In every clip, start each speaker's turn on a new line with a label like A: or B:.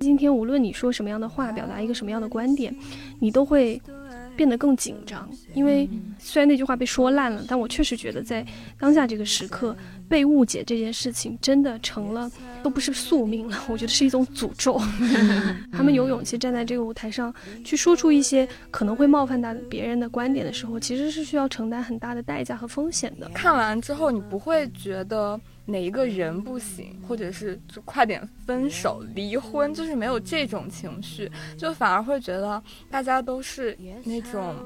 A: 今天无论你说什么样的话，表达一个什么样的观点，你都会变得更紧张。因为虽然那句话被说烂了，但我确实觉得在当下这个时刻，被误解这件事情真的成了都不是宿命了，我觉得是一种诅咒。他们有勇气站在这个舞台上去说出一些可能会冒犯到别人的观点的时候，其实是需要承担很大的代价和风险的。
B: 看完之后，你不会觉得。哪一个人不行，或者是就快点分手、离婚，就是没有这种情绪，就反而会觉得大家都是那种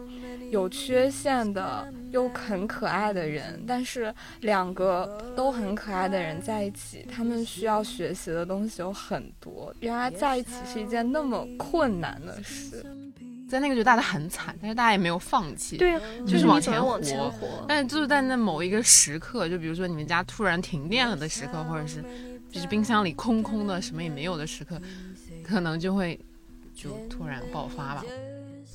B: 有缺陷的又很可爱的人，但是两个都很可爱的人在一起，他们需要学习的东西有很多。原来在一起是一件那么困难的事。
C: 在那个就大家很惨，但是大家也没有放弃，
A: 对呀，
C: 就是
A: 往
C: 前
A: 活。
C: 但是就是在那某一个时刻，就比如说你们家突然停电了的时刻，或者是就是冰箱里空空的，什么也没有的时刻，可能就会就突然爆发吧。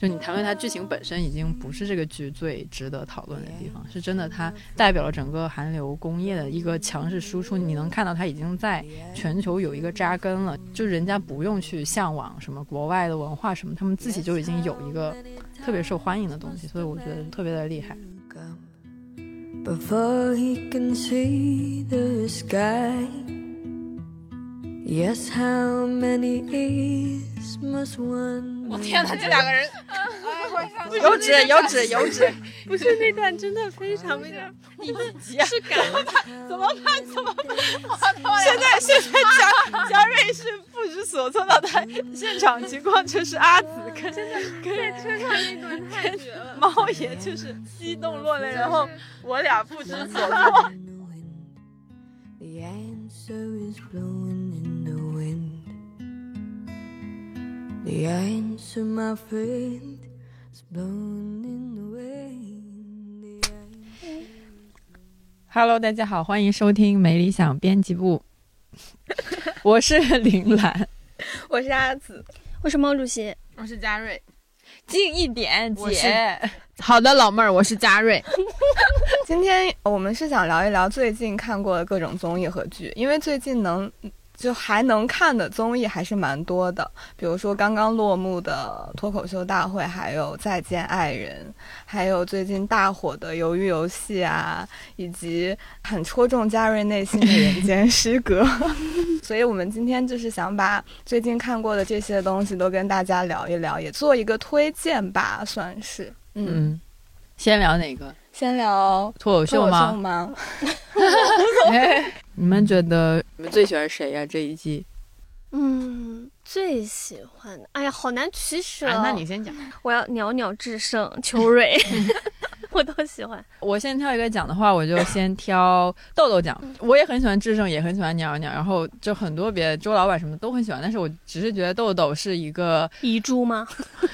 C: 就你谈论它剧情本身已经不是这个剧最值得讨论的地方，是真的它代表了整个韩流工业的一个强势输出。你能看到它已经在全球有一个扎根了，就人家不用去向往什么国外的文化什么，他们自己就已经有一个特别受欢迎的东西，所以我觉得特别的厉害。
D: 我天哪，这两个人，
C: 有纸有纸有纸，
A: 不是那段真的非常非常，
D: 你自己
A: 是感
D: 办？怎么办？怎么办？现在现在嘉嘉瑞是不知所措的，他现场情况就是阿紫跟
A: 真的在车上那段太绝了，
D: 猫爷就是激动落泪，然后我俩不知所措。The answer, my friend, is blown in the wind.
C: Hello，大家好，欢迎收听没理想编辑部。我是林兰，
B: 我是阿紫，
A: 我是毛主席，
D: 我是嘉瑞。
C: 近一点，姐。
D: 好的，老妹儿，我是嘉瑞。
B: 今天我们是想聊一聊最近看过的各种综艺和剧，因为最近能。就还能看的综艺还是蛮多的，比如说刚刚落幕的脱口秀大会，还有再见爱人，还有最近大火的鱿鱼游戏啊，以及很戳中嘉瑞内心的人间失格。所以我们今天就是想把最近看过的这些东西都跟大家聊一聊，也做一个推荐吧，算是。
C: 嗯，先聊哪个？
B: 先聊
C: 脱口秀
B: 吗？
C: 你们觉得你们最喜欢谁呀？这一季？
A: 嗯，最喜欢的，哎呀，好难取舍。
C: 那你先讲。
A: 我要袅袅智胜秋蕊。我都喜欢。
C: 我先挑一个讲的话，我就先挑豆豆讲。我也很喜欢智胜，也很喜欢袅袅，然后就很多别的周老板什么都很喜欢。但是我只是觉得豆豆是一个
A: 遗珠吗？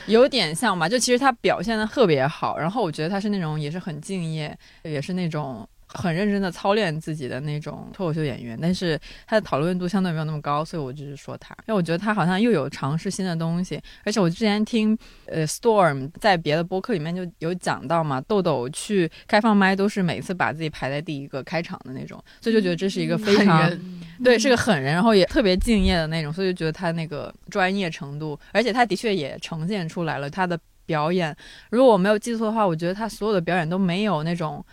C: 有点像吧。就其实他表现的特别好，然后我觉得他是那种也是很敬业，也是那种。很认真的操练自己的那种脱口秀演员，但是他的讨论度相对没有那么高，所以我就是说他，因为我觉得他好像又有尝试新的东西，而且我之前听呃 Storm 在别的播客里面就有讲到嘛，豆豆去开放麦都是每次把自己排在第一个开场的那种，所以就觉得这是一个非常对是个狠人，然后也特别敬业的那种，所以就觉得他那个专业程度，而且他的确也呈现出来了他的表演，如果我没有记错的话，我觉得他所有的表演都没有那种。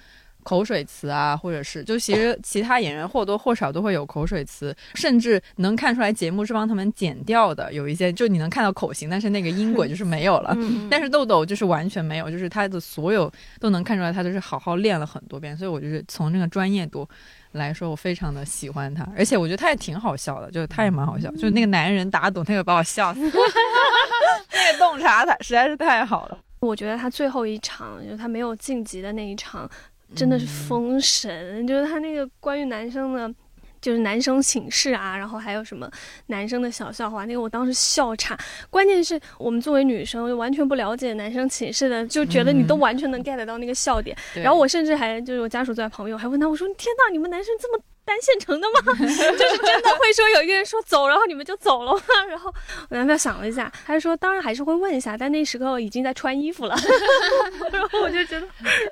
C: 口水词啊，或者是就其实其他演员或多或少都会有口水词，甚至能看出来节目是帮他们剪掉的。有一些就你能看到口型，但是那个音轨就是没有了。但是豆豆就是完全没有，就是他的所有都能看出来，他就是好好练了很多遍。所以我就是从那个专业度来说，我非常的喜欢他，而且我觉得他也挺好笑的，就是他也蛮好笑，就是那个男人打赌那个把我笑死，那个洞察他实在是太好了。
A: 我觉得他最后一场就是他没有晋级的那一场。真的是封神，就是他那个关于男生的，就是男生寝室啊，然后还有什么男生的小笑话，那个我当时笑岔。关键是我们作为女生，完全不了解男生寝室的，就觉得你都完全能 get 到那个笑点。然后我甚至还就是我家属在旁边，我还问他，我说天呐，你们男生这么单线程的吗？就是真的会说有一个人说走，然后你们就走了吗？然后我男朋友想了一下，他就说当然还是会问一下，但那时候已经在穿衣服了。然后我就觉得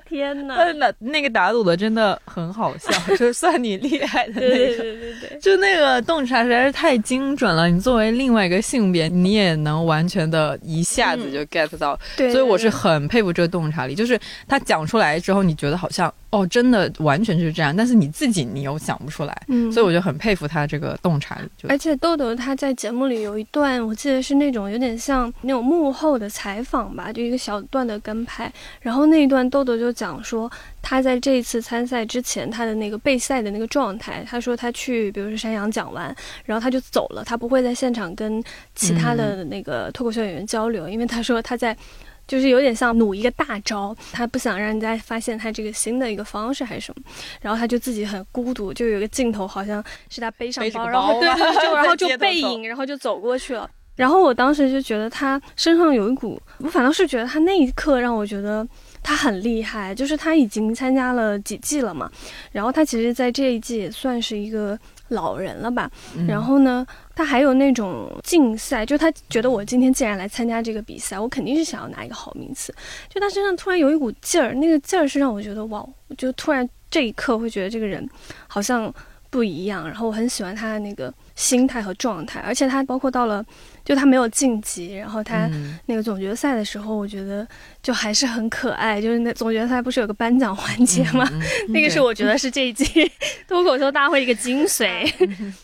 A: 天哪，
C: 那那个打赌的真的很好笑，就算你厉害的那个，
A: 对对对对对，
C: 就那个洞察实在是太精准了。你作为另外一个性别，你也能完全的一下子就 get 到，
A: 对
C: 所以我是很佩服这个洞察力，就是他讲出来之后，你觉得好像哦，真的完全就是这样，但是你自己你又想不出来，
A: 嗯，
C: 所以我就很佩服他这个洞察力。
A: 而且豆豆他在节目里有一段，我记得是那种有点像那种幕后的采访吧，就一个小段的跟拍。然后那一段豆豆就讲说，他在这一次参赛之前，他的那个备赛的那个状态。他说他去，比如说山羊讲完，然后他就走了，他不会在现场跟其他的那个脱口秀演员交流，因为他说他在。就是有点像努一个大招，他不想让人家发现他这个新的一个方式还是什么，然后他就自己很孤独，就有一个镜头好像是他背上包，然后对对对，就 然后就背影，然后就走过去了。然后我当时就觉得他身上有一股，我反倒是觉得他那一刻让我觉得他很厉害，就是他已经参加了几季了嘛，然后他其实在这一季也算是一个老人了吧，
C: 嗯
A: 然后呢，他还有那种竞赛，就他觉得我今天既然来参加这个比赛，我肯定是想要拿一个好名次。就他身上突然有一股劲儿，那个劲儿是让我觉得哇，我就突然这一刻会觉得这个人好像不一样。然后我很喜欢他的那个心态和状态，而且他包括到了就他没有晋级，然后他
C: 嗯
A: 那个总决赛的时候，我觉得就还是很可爱。就是那总决赛不是有个颁奖环节吗？
C: 嗯
A: 那个是我觉得是这一季 脱口秀大会一个精髓。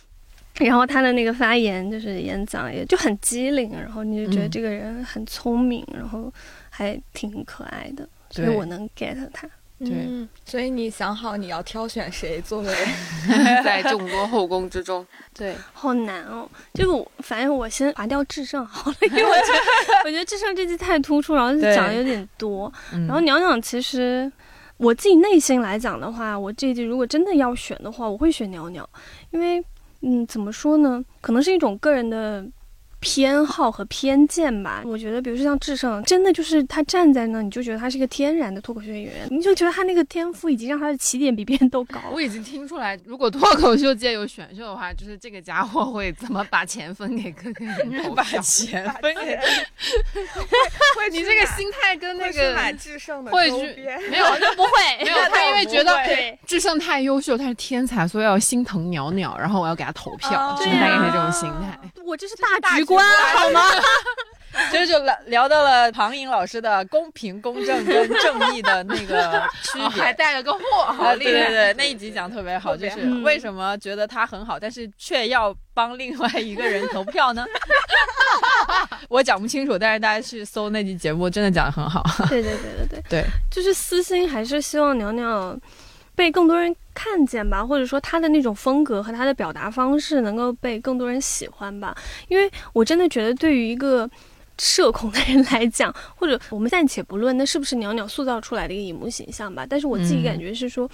A: 然后他的那个发言就是演讲也就很机灵，然后你就觉得
C: 嗯
A: 这个人很聪明，然后还挺可爱的，所以我能 get 他。
C: 对
B: 嗯，所以你想好你要挑选谁作为
E: 在众多后宫之中，
A: 对，好难哦。这个我反正我先划掉智胜好了，因为我觉得我觉得智胜这季太突出，然后
C: 就
A: 讲的有点多。
C: 嗯
A: 然后娘娘其实我自己内心来讲的话，我这一季如果真的要选的话，我会选娘娘，因为嗯，怎么说呢？可能是一种个人的。偏好和偏见吧，我觉得，比如说像智胜，真的就是他站在那，你就觉得他是一个天然的脱口秀演员，你就觉得他那个天赋已经让他的起点比别人都高。
E: 我已经听出来，如果脱口秀界有选秀的话，就是这个家伙会怎么把钱分给各个人投
C: 把。钱分给
B: 会
E: 你这个心态跟那个
B: 会去买智胜的
E: 会去？没有就不会，没有他因为觉得
A: 对
E: 智胜太优秀，他是天才，所以要心疼鸟鸟，然后我要给他投票，
B: 哦
E: 就是大概是这种心态。
A: 我这是大局观，好吗？
C: 这就聊聊到了庞颖老师的公平、公正跟正义的那个 区
E: 哦，
C: 别。
E: 还带了个货，好
C: 啊，
E: 厉害！
C: 对对对，那一集讲得特别好，就是为什么觉得他很好，但是却要帮另外一个人投票呢？我讲不清楚，但是大家去搜那集节目，真的讲的很好。
A: 对对对对对，
C: 对，
A: 就是私心还是希望娘娘被更多人看见吧，或者说他的那种风格和他的表达方式能够被更多人喜欢吧。因为我真的觉得，对于一个社恐的人来讲，或者我们暂且不论那是不是袅袅塑造出来的一个荧幕形象吧，但是我自己感觉是说。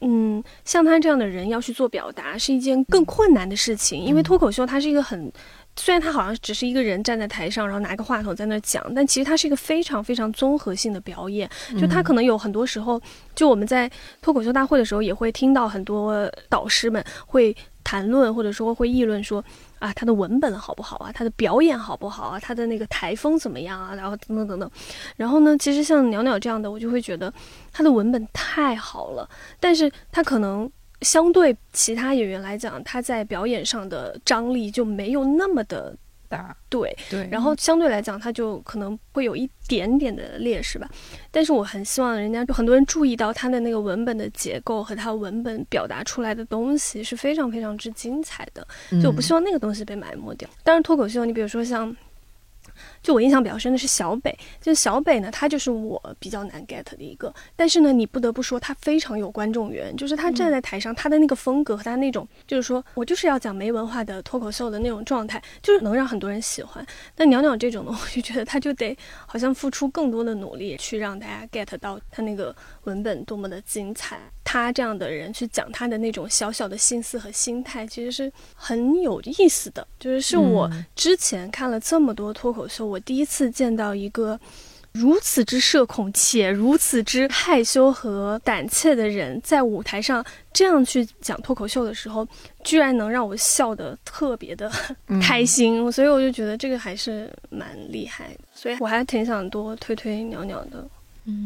A: 嗯，像他这样的人要去做表达是一件更困难的事情，因为脱口秀它是一个很，虽然他好像只是一个人站在台上，然后拿个话筒在那儿讲，但其实他是一个非常非常综合性的表演。就他可能有很多时候，就我们在脱口秀大会的时候，也会听到很多导师们会谈论或者说会议论说啊，他的文本好不好啊，他的表演好不好啊，他的那个台风怎么样啊，然后等等等等。然后呢，其实像袅袅这样的，我就会觉得他的文本太好了，但是他可能。相对其他演员来讲，他在表演上的张力就没有那么的
C: 大
A: 对，
C: 对，
A: 然后相对来讲，他就可能会有一点点的劣势吧。但是我很希望人家就很多人注意到他的那个文本的结构和他文本表达出来的东西是非常非常之精彩的。
C: 嗯
A: 就我不希望那个东西被埋没掉。当然，脱口秀，你比如说像。就我印象比较深的是小北，就是小北呢，他就是我比较难 get 的一个，但是呢，你不得不说他非常有观众缘，就是他站在台上，他的那个风格和他那种，就是说我就是要讲没文化的脱口秀的那种状态，就是能让很多人喜欢。但鸟鸟这种呢，我就觉得他就得好像付出更多的努力去让大家 get 到他那个文本多么的精彩。他这样的人去讲他的那种小小的心思和心态，其实是很有意思的。就是是我之前看了这么多脱口秀，我第一次见到一个如此之社恐且如此之害羞和胆怯的人，在舞台上这样去讲脱口秀的时候，居然能让我笑得特别的开心，所以我就觉得这个还是蛮厉害的，所以我还挺想多推推鸟鸟的。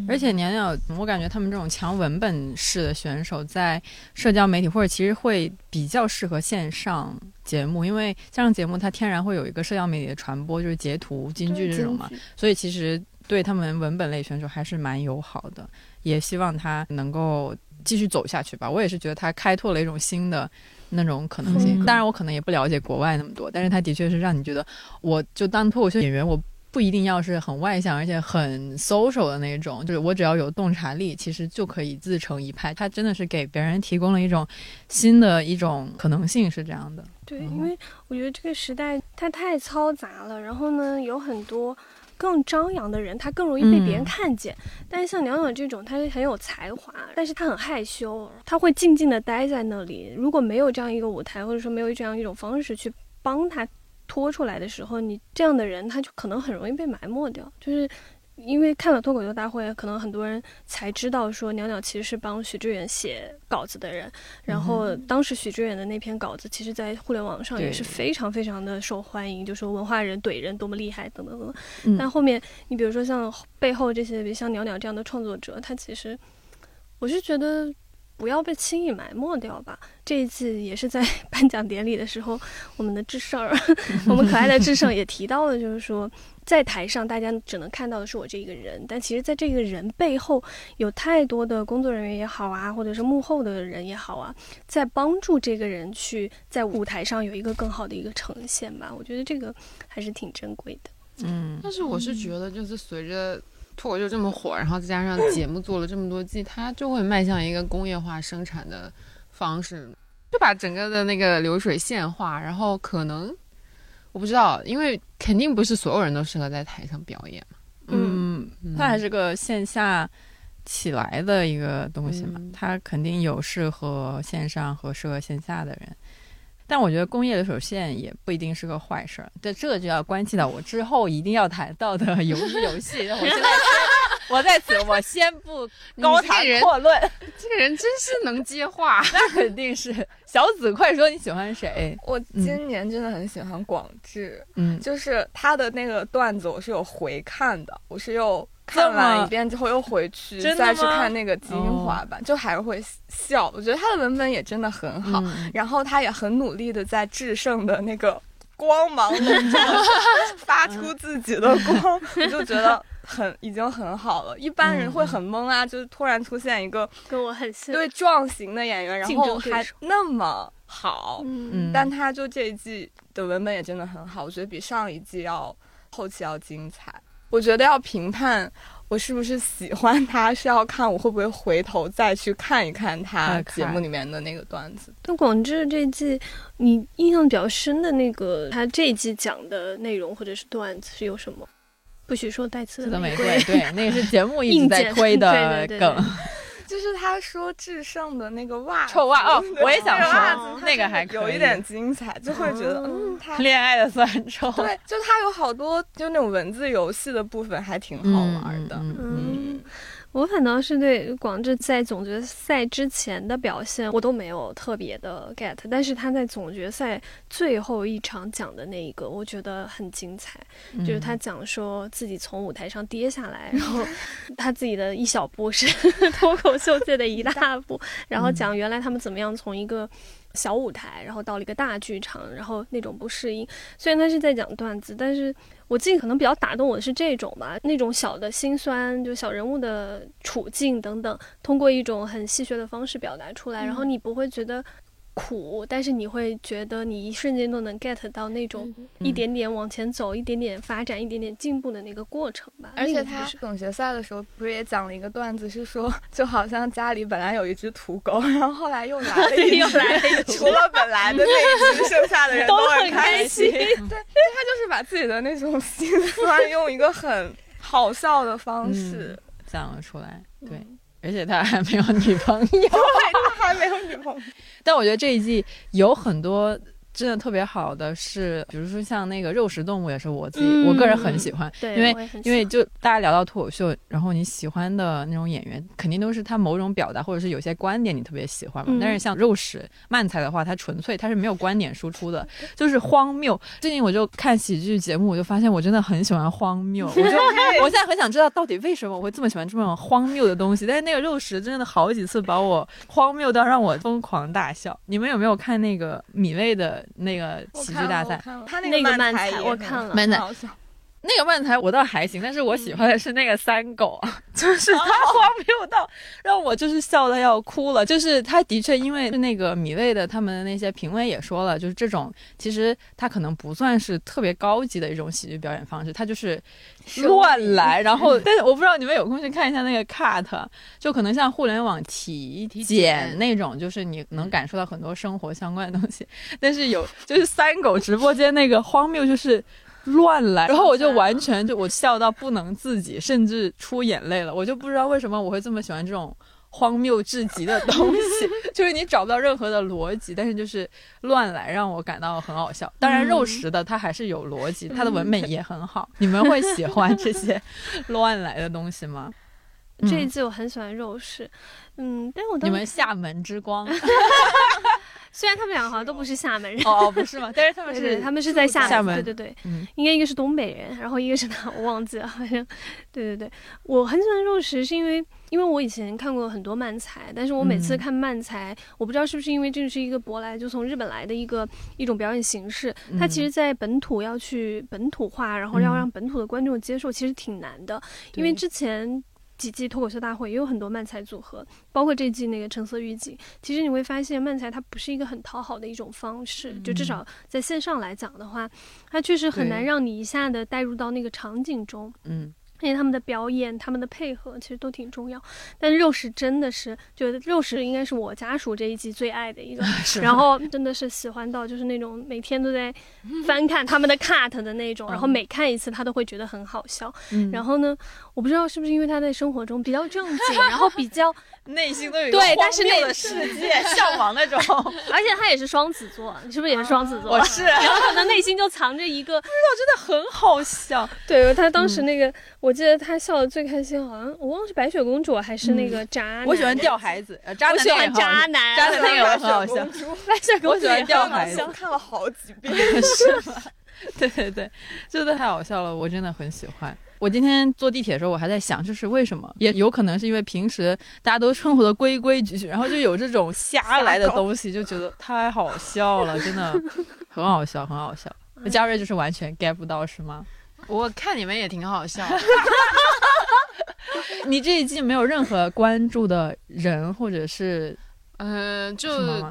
C: 而且年鸟，我感觉他们这种强文本式的选手，在社交媒体或者其实会比较适合线上节目，因为线上节目它天然会有一个社交媒体的传播，就是截图、金句这种嘛，所以其实对他们文本类选手还是蛮友好的。也希望他能够继续走下去吧。我也是觉得他开拓了一种新的那种可能性。当然，我可能也不了解国外那么多，但是他的确是让你觉得，我就当脱口秀演员，我。不一定要是很外向，而且很 social 的那种，就是我只要有洞察力，其实就可以自成一派。他真的是给别人提供了一种新的一种可能性，是这样的。
A: 对，因为我觉得这个时代它太嘈杂了，然后呢，有很多更张扬的人，他更容易被别人看见。但是像鸟鸟这种，他是很有才华，但是他很害羞，他会静静的待在那里。如果没有这样一个舞台，或者说没有这样一种方式去帮他。拖出来的时候，你这样的人他就可能很容易被埋没掉。就是因为看了脱口秀大会，可能很多人才知道说鸟鸟其实是帮许志远写稿子的人。然后当时许志远的那篇稿子，其实在互联网上也是非常非常的受欢迎，就说文化人怼人多么厉害等等等等。但后面你比如说像背后这些，比如像鸟鸟这样的创作者，他其实我是觉得。不要被轻易埋没掉吧。这一季也是在 颁奖典礼的时候，我们的智胜，我们可爱的智胜也提到了，就是说，在台上大家只能看到的是我这个人，但其实在这个人背后有太多的工作人员也好啊，或者是幕后的人也好啊，在帮助这个人去在舞台上有一个更好的一个呈现吧。我觉得这个还是挺珍贵的。
E: 嗯，但是我是觉得，就是随着。脱口秀这么火，然后再加上 节目做了这么多季，它就会迈向一个工业化生产的方式，就把整个的那个流水线化。然后可能我不知道，因为肯定不是所有人都适合在台上表演嘛。
C: 嗯，它还是个线下起来的一个东西嘛，它肯定有适合线上和适合线下的人。但我觉得工业流水线也不一定是个坏事儿，这这就要关系到我之后一定要谈到的鱿鱼游戏。我现在我在此我先不高谈阔论，
E: 这个人真是能接话，
C: 那肯定是。小紫，快说你喜欢谁？
B: 我今年真的很喜欢广志，嗯，就是他的那个段子我是有回看的，我是又。看完一遍之后又回去再去看那个精华版，就还是会笑。我觉得他的文本也真的很好，然后他也很努力的在制胜的那个光芒中 发出自己的光，我就觉得很已经很好了。一般人会很懵啊，就是突然出现一个
A: 跟我很像
B: 对壮型的演员，然后还那么好，嗯，但他就这一季的文本也真的很好，我觉得比上一季要后期要精彩。我觉得要评判我是不是喜欢他，是要看我会不会回头再去看一看他节目里面的那个段子。
A: 那广志这季，你印象比较深的那个他这一季讲的内容或者是段子是有什么？不许说带刺的玫瑰，
C: 对，那个是节目一直在推的 梗。
B: 就是他说智胜的那个袜
C: 臭袜哦，我也想说那个还
B: 有一点精彩，就会觉得嗯，他
C: 恋爱的酸臭，
B: 对，就他有好多就那种文字游戏的部分还挺好玩的，嗯。
A: 我反倒是对广智在总决赛之前的表现，我都没有特别的 get，但是他在总决赛最后一场讲的那一个，我觉得很精彩，就是他讲说自己从舞台上跌下来，然后 他自己的一小步是 脱口秀界的一大步，然后讲原来他们怎么样从一个。小舞台，然后到了一个大剧场，然后那种不适应。虽然他是在讲段子，但是我自己可能比较打动我的是这种吧，那种小的心酸，就小人物的处境等等，通过一种很戏谑的方式表达出来，然后你不会觉得。苦，但是你会觉得你一瞬间都能 get 到那种一点点往前走、一点点发展、一点点进步的那个过程吧。
B: 而且他总决赛的时候不是也讲了一个段子，是说就好像家里本来有一只土狗，然后后来又来了一
A: 只，
B: 除了本来的那一只，剩下的人
A: 都
B: 很
A: 开
B: 心。对，他就是把自己的那种心酸用一个很好笑的方式
C: 讲了出来。对。而且他还没有女朋友，
B: 他还没有女朋友。
C: 但我觉得这一季有很多真的特别好的是，比如说像那个肉食动物，也是我自己、
A: 嗯
C: 我个人很喜欢，
A: 对，
C: 因为因为就大家聊到脱口秀，然后你喜欢的那种演员，肯定都是他某种表达，或者是有些观点你特别喜欢嘛。
A: 嗯
C: 但是像肉食漫才的话，它纯粹它是没有观点输出的，就是荒谬。最近我就看喜剧节目，我就发现我真的很喜欢荒谬，我就 我现在很想知道到底为什么我会这么喜欢这种荒谬的东西。但是那个肉食真的好几次把我荒谬到让我疯狂大笑。你们有没有看那个米未的那个喜剧大赛？
B: 他
A: 那个
B: 漫
A: 漫才我看了
C: 漫才
B: 好笑
C: 那个漫才我倒还行，但是我喜欢的是那个三狗，就是他荒谬到让我就是笑的要哭了。就是他的确因为是那个米未的他们那些评委也说了，就是这种其实他可能不算是特别高级的一种喜剧表演方式，他就是乱来。然后，但是我不知道你们有空去看一下那个 cut，就可能像互联网体检那种，就是你能感受到很多生活相关的东西。但是有就是三狗直播间那个荒谬就是。乱来，然后我就完全就 我笑到不能自己，甚至出眼泪了。我就不知道为什么我会这么喜欢这种荒谬至极的东西，就是你找不到任何的逻辑，但是就是乱来，让我感到很好笑。当然，肉食的它还是有逻辑，它的文本也很好。你们会喜欢这些 乱来的东西吗？
A: 这一
C: 嗯
A: 季我很喜欢肉食，嗯，但我
C: 你们厦门之光
A: 虽然他们两个好像都不是厦门人，
C: 哦，不是吗？但是他们是
A: 对对，他们是在厦
C: 厦门
A: 对对对，
C: 嗯。
A: 应该一个是东北人，然后一个是哪我忘记了，好像，对对对，我很喜欢肉食，是因为因为我以前看过很多漫才，但是我每次
C: 嗯。
A: 看漫才，我不知道是不是因为这是一个舶来就从日本来的一个一种表演形式，它其实在本土要去本土化，然后要
C: 嗯。
A: 让本土的观众接受，其实挺难的，因为之前。几季脱口秀大会也有很多漫才组合，包括这季那个橙色预警。其实你会发现，漫才它不是一个很讨好的一种方式，就至少在线上来讲的话，它确实很难让你一下子带入到那个场景中。
C: 嗯，
A: 而且他们的表演、他们的配合其实都挺重要。但肉食真的是，觉得肉食应该是我家属这一季最爱的一个，然后真的是喜欢到就是那种每天都在翻看他们的 cut 的那种，然后每看一次他都会觉得很好笑。
C: 嗯
A: 然后呢，我不知道是不是因为他在生活中比较正经，然后比较，
C: 内心都有一个
A: 对但是那
C: 个世 界，向往那种。
A: 而且他也是双子座，你是不是也是双子座？
C: 我是
A: 然后可能内心就藏着一个，不知道真的
C: 很好笑，
A: 对他当
C: 嗯
A: 时那个，我记得他笑的最开心，好像我忘了是白雪公主还是那个渣男。
C: 嗯我喜欢钓孩子，呃，渣
A: 我喜欢
C: 男那很好笑
A: 渣男，
C: 渣男那个也很好笑，
A: 白雪公
C: 我喜欢
A: 主也很好
C: 钓孩子
B: 看了好几遍。
C: 是吗？对对对，真的太好笑了，我真的很喜欢。我今天坐地铁的时候，我还在想，这是为什么？也有可能是因为平时大家都生活的规规矩矩，然后就有这种瞎来的东西，就觉得太好笑了，真的很好笑，很好笑。那嘉瑞就是完全 get 不到是吗？
E: 我看你们也挺好笑，
C: 你这一季没有任何关注的人，或者是
E: 嗯，就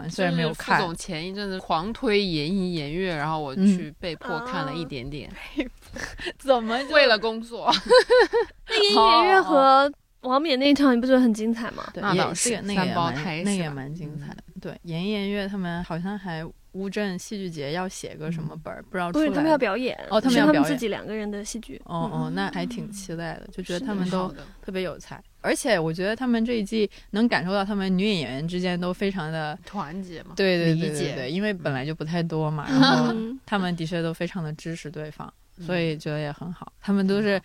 C: 虽然没有看
E: 总前一阵子狂推言一言月，然后我
C: 嗯
E: 去被迫看了一点点，
C: 怎么
E: 为了工作。
A: 那个音乐和王冕那一场，你不觉得很精彩吗？
C: 对，
E: 倒是
C: 这个那个也
E: 三胞
C: 蛮那个也蛮精彩的。对，言一言月他们好像还乌镇戏剧节要写个什么本儿，不知道出来。
A: 不是，他们要表演。
C: 哦他们
A: 是他们
C: 要表演。
A: 自己两个人的戏剧。
C: 哦哦，那还挺期待的，就觉得他们都特别有才，而且我觉得他们这一季能感受到他们女演员之间都非常的。
E: 团结嘛，
C: 对对对对对，因为本来就不太多嘛，然后
A: 嗯，
C: 他们的确都非常的支持对方，所以觉得也很好。他们都是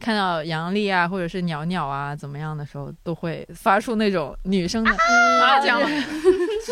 C: 看到杨丽啊，或者是袅袅啊怎么样的时候，都会发出那种女生的啊
E: 这样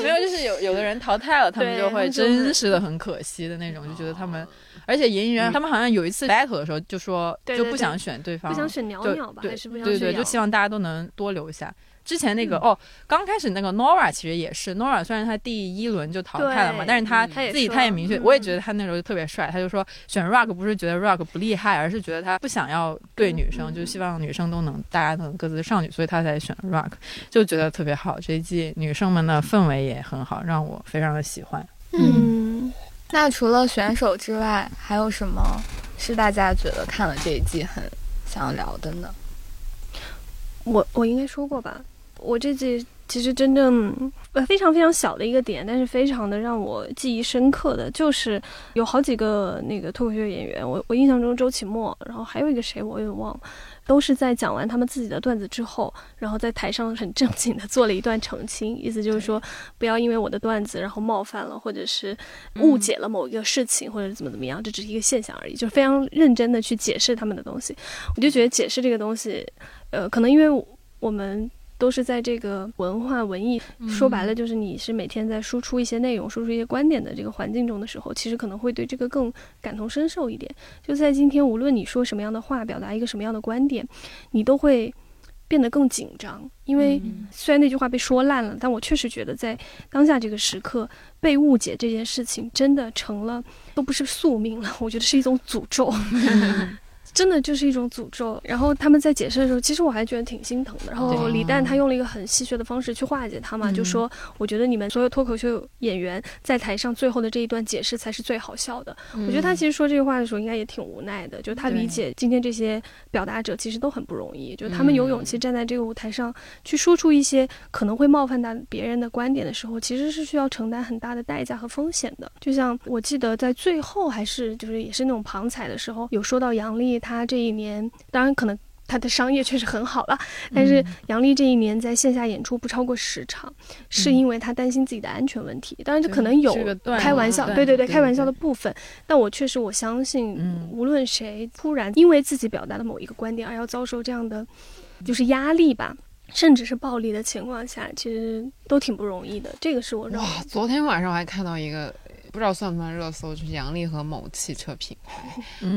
C: 没有，就是有有的人淘汰了，他们就会真实的很可惜的那种，就觉得他们，而且演艺员他们好像有一次 battle 的时候就说就不想选对方，
A: 不想选袅
C: 就
A: 袅吧，
C: 对
A: 还是不想
C: 对对，就希望大家都能多留下。之前那个、哦，刚开始那个 Nora 其实也是 Nora，虽然他第一轮就淘汰了嘛，但是他
E: 嗯
A: 他也
C: 自己
A: 说
C: 他也明确，
A: 嗯
C: 我也觉得他那时候就特别帅，他就说选 Rock 不是觉得 Rock 不厉害，而是觉得他不想要对女生，
A: 嗯
C: 就希望女生都能大家都能各自上去，所以他才选 Rock，就觉得特别好。这一季女生们的氛围也很好，让我非常的喜欢。
A: 嗯，
B: 那除了选手之外，还有什么是大家觉得看了这一季很想聊的呢？
A: 我我应该说过吧，我这季其实真正呃非常非常小的一个点，但是非常的让我记忆深刻的就是有好几个那个脱口秀演员，我我印象中周奇墨，然后还有一个谁我有点忘了，都是在讲完他们自己的段子之后，然后在台上很正经的做了一段澄清，意思就是说不要因为我的段子然后冒犯了或者是误解了某一个事情或者怎么怎么样，这只是一个现象而已，就是非常认真的去解释他们的东西。我就觉得解释这个东西，呃，可能因为我们。都是在这个文化文艺，说白了就是你是每天在输出一些内容、输出一些观点的这个环境中的时候，其实可能会对这个更感同身受一点。就在今天，无论你说什么样的话，表达一个什么样的观点，你都会变得更紧张。因为虽然那句话被说烂了，但我确实觉得在当下这个时刻，被误解这件事情真的成了都不是宿命了，我觉得是一种诅咒。真的就是一种诅咒。然后他们在解释的时候，其实我还觉得挺心疼的。然后李诞他用了一个很戏谑的方式去化解他嘛，就说：“我觉得你们所有脱口秀演员在台上最后的这一段解释才是最好笑的。”我觉得他其实说这句话的时候，应该也挺无奈的。就他理解今天这些表达者其实都很不容易，就他们有勇气站在这个舞台上去说出一些可能会冒犯到别人的观点的时候，其实是需要承担很大的代价和风险的。就像我记得在最后还是就是也是那种旁彩的时候，有说到杨笠。他这一年，当然可能他的商业确实很好了，但是杨笠这一年在线下演出不超过十场，是因为他担心自己的安全问题。当然，这可能有开玩笑，对对对，开玩笑的部分。但我确实我相信，无论谁突然因为自己表达的某一个观点而要遭受这样的就是压力吧，甚至是暴力的情况下，其实都挺不容易的。这个是我
E: 哇，昨天晚上我还看到一个。不知道算不算热搜，就是杨笠和某汽车品牌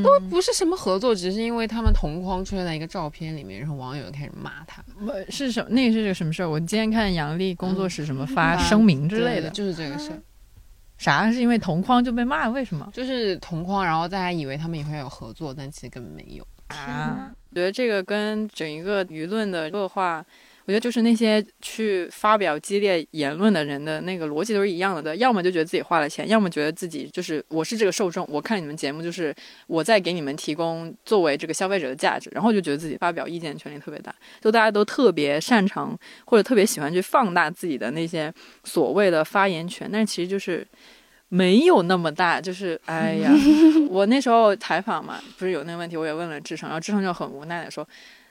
E: 都不是什么合作，只是因为他们同框出现在一个照片里面，然后网友开始骂他。
C: 是什那是个什么事儿？我今天看杨笠工作室什么发声明之类的，
E: 就是这个事儿。
C: 啥？是因为同框就被骂？为什么？
E: 就是同框，然后大家以为他们以后有合作，但其实根本没有
C: 啊。我觉得这个跟整一个舆论的恶化。我觉得就是那些去发表激烈言论的人的那个逻辑都是一样的，的，要么就觉得自己花了钱，要么觉得自己就是我是这个受众，我看你们节目就是我在给你们提供作为这个消费者的价值，然后就觉得自己发表意见权利特别大，就大家都特别擅长或者特别喜欢去放大自己的那些所谓的发言权，但是其实就是没有那么大，就是哎呀，我那时候采访嘛，不是有那个问题，我也问了志成，然后志成就很无奈的说，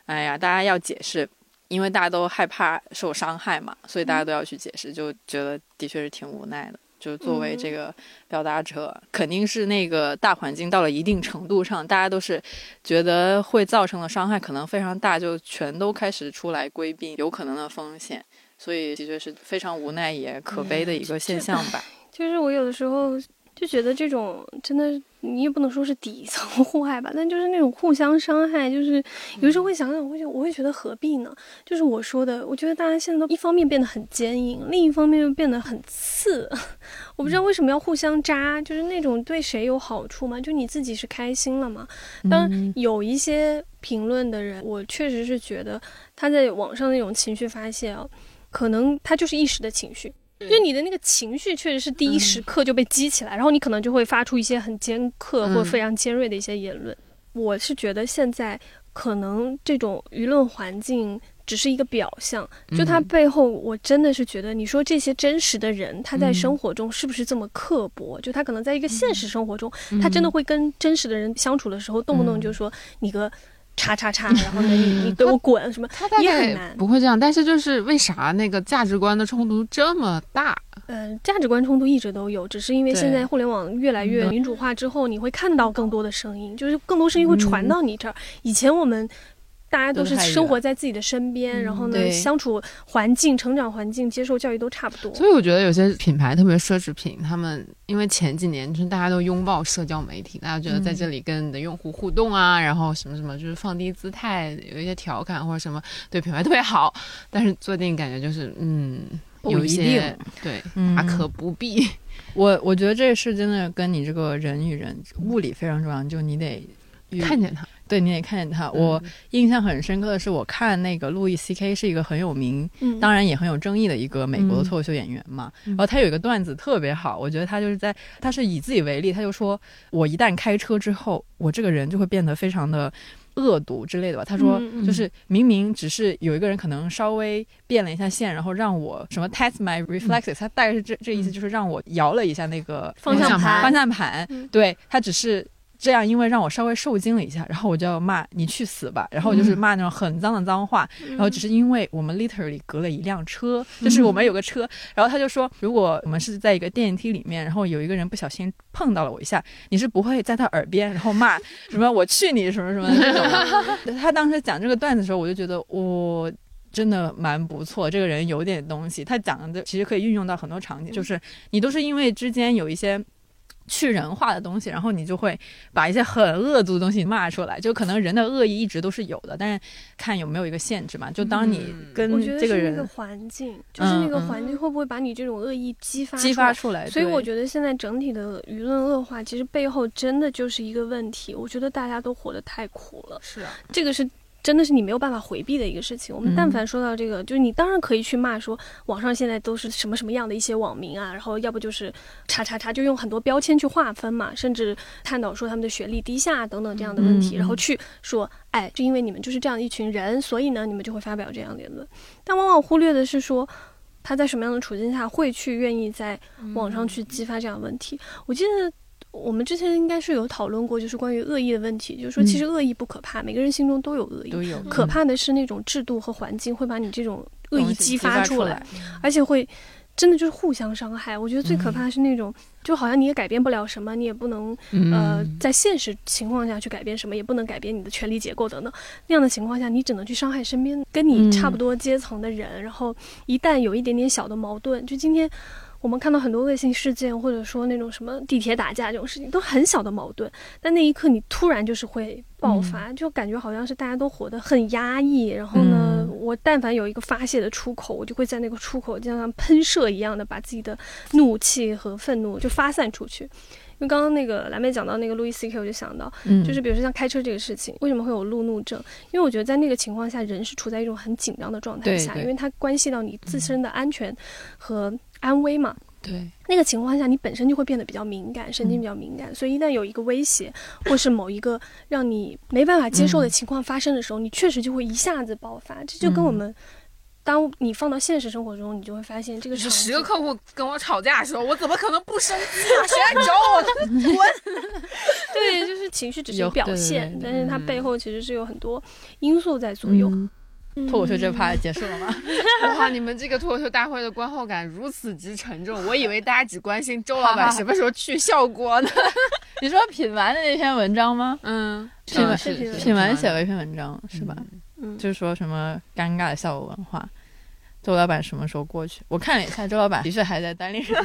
C: 哎呀，大家要解释。因为大家都害怕受伤害嘛，所以大家都要去解释，就觉得的确是挺无奈的。就作为这个表达者，肯定是那个大环境到了一定程度上，大家都是觉得会造成的伤害可能非常大，就全都开始出来规避有可能的风险，所以的确是非常无奈也可悲的一个现象吧。
A: 就是我有的时候。就觉得这种真的，你也不能说是底层互害吧，但就是那种互相伤害，就是有时候会想想，会我会觉得何必呢？就是我说的，我觉得大家现在都一方面变得很坚硬，另一方面又变得很刺。我不知道为什么要互相扎，就是那种对谁有好处吗？就你自己是开心了吗？当有一些评论的人，我确实是觉得他在网上那种情绪发泄啊，可能他就是一时的情绪。就你的那个情绪确实是第一时刻就被激起来，然后你可能就会发出一些很尖刻或非常尖锐的一些言论。我是觉得现在可能这种舆论环境只是一个表象，就它背后，我真的是觉得，你说这些真实的人，他在生活中是不是这么刻薄？就他可能在一个现实生活中，他真的会跟真实的人相处的时候，动不动就说你个。叉叉叉，然后呢，你 你给我滚什么？也很难，
E: 不会这样。但是就是为啥那个价值观的冲突这么大？
A: 嗯，价值观冲突一直都有，只是因为现在互联网越来越民主化之后，你会看到更多的声音，就是更多声音会传到你这儿。以前我们。大家都是生活在自己的身边，然后呢，相处环境、成长环境、接受教育都差不多。
E: 所以我觉得有些品牌，特别奢侈品，他们因为前几年就是大家都拥抱社交媒体，大家觉得在这里跟你的用户互动啊，然后什么什么，就是放低姿态，有一些调侃或者什么，对品牌特别好。但是做定感觉就是，嗯，有一些对，大可不必。
C: 我我觉得这是真的跟你这个人与人物理非常重要，就你得
E: 看见他。
C: 对，你也看见他。我印象很深刻的是，我看那个路易 C K 是一个很有名，当然也很有争议的一个美国的脱口秀演员嘛。然后他有一个段子特别好，我觉得他就是在，他是以自己为例，他就说我一旦开车之后，我这个人就会变得非常的恶毒之类的吧。他说就是明明只是有一个人可能稍微变了一下线，然后让我什么 test my reflexes，、他大概是这这意思，就是让我摇了一下那个
A: 方向盘
C: 方向盘，
A: 嗯
C: 对他只是。这样，因为让我稍微受惊了一下，然后我就要骂你去死吧，然后我就是骂那种很脏的脏话，然后只是因为我们 literally 隔了一辆车，就是我们有个车，然后他就说，如果我们是在一个电梯里面，然后有一个人不小心碰到了我一下，你是不会在他耳边然后骂什么我去你什么什么那种的。他当时讲这个段子的时候，我就觉得我。真的蛮不错，这个人有点东西。他讲的其实可以运用到很多场景，就是你都是因为之间有一些去人化的东西，然后你就会把一些很恶毒的东西骂出来。就可能人的恶意一直都是有的，但是看有没有一个限制嘛。就当你
E: 嗯
C: 跟
A: 我觉得
C: 这个
A: 是那个环境，就是那个环境会不会把你这种恶意激发
C: 激发出来，
A: 所以我觉得现在整体的舆论恶化，其实背后真的就是一个问题。我觉得大家都活得太苦了，
E: 是啊，
A: 这个是真的是你没有办法回避的一个事情。我们
C: 嗯
A: 但凡说到这个，就是你当然可以去骂说网上现在都是什么什么样的一些网民啊，然后要不就是叉叉叉，就用很多标签去划分嘛，甚至探讨说他们的学历低下等等这样的问题，
C: 嗯
A: 然后去说，哎，就因为你们就是这样一群人，所以呢，你们就会发表这样的言论。但往往忽略的是说。他在什么样的处境下会去愿意在网上去激发这样的问题？我记得我们之前应该是有讨论过，就是关于恶意的问题，就是说其实恶意不可怕，每个人心中都有恶意，
C: 都有
A: 可怕的是那种制度和环境会把你这种恶意激发出来，
C: 来。
A: 而且会真的就是互相伤害。我觉得最可怕的是那种，就好像你也改变不了什么，你也不能呃在现实情况下去改变什么，也不能改变你的权力结构等等。那样的情况下，你只能去伤害身边跟你差不多阶层的人。然后一旦有一点点小的矛盾，就今天。我们看到很多恶性事件，或者说那种什么地铁打架这种事情，都很小的矛盾，但那一刻你突然就是会爆发，就感觉好像是大家都活得很压抑。然后呢，
C: 嗯
A: 我但凡有一个发泄的出口，我就会在那个出口就像喷射一样的把自己的怒气和愤怒就发散出去。因为刚刚那个蓝妹讲到那个路易 C K，我就想到，
C: 嗯，
A: 就是比如说像开车这个事情，为什么会有路怒症？因为我觉得在那个情况下，人是处在一种很紧张的状态下，
C: 对对
A: 因为它关系到你自身的安全和安危嘛。
C: 对，
A: 那个情况下，你本身就会变得比较敏感，神经比较敏感，所以一旦有一个威胁，或是某一个让你没办法接受的情况发生的时候，你确实就会一下子爆发。这就跟我们，当你放到现实生活中，你就会发现这个
E: 就
A: 场景
E: 十个客户跟我吵架的时候，我怎么可能不生气啊？谁来找我？
A: 滚 对，就是情绪只是
C: 有对对
A: 表现，
C: 对
A: 但是它背后其实是有很多因素在左右。
C: 嗯脱口秀这趴结束了吗？
E: 哇，你们这个脱口秀大会的观后感如此之沉重，我以为大家只关心周老板什么时候去效果呢。
C: 你说品完的那篇文章吗？
E: 嗯，
C: 品完写了一篇文章是吧？
A: 嗯，
C: 就是说什么尴尬的效果文化，周老板什么时候过去？我看了一下，周老板的确还在单立人，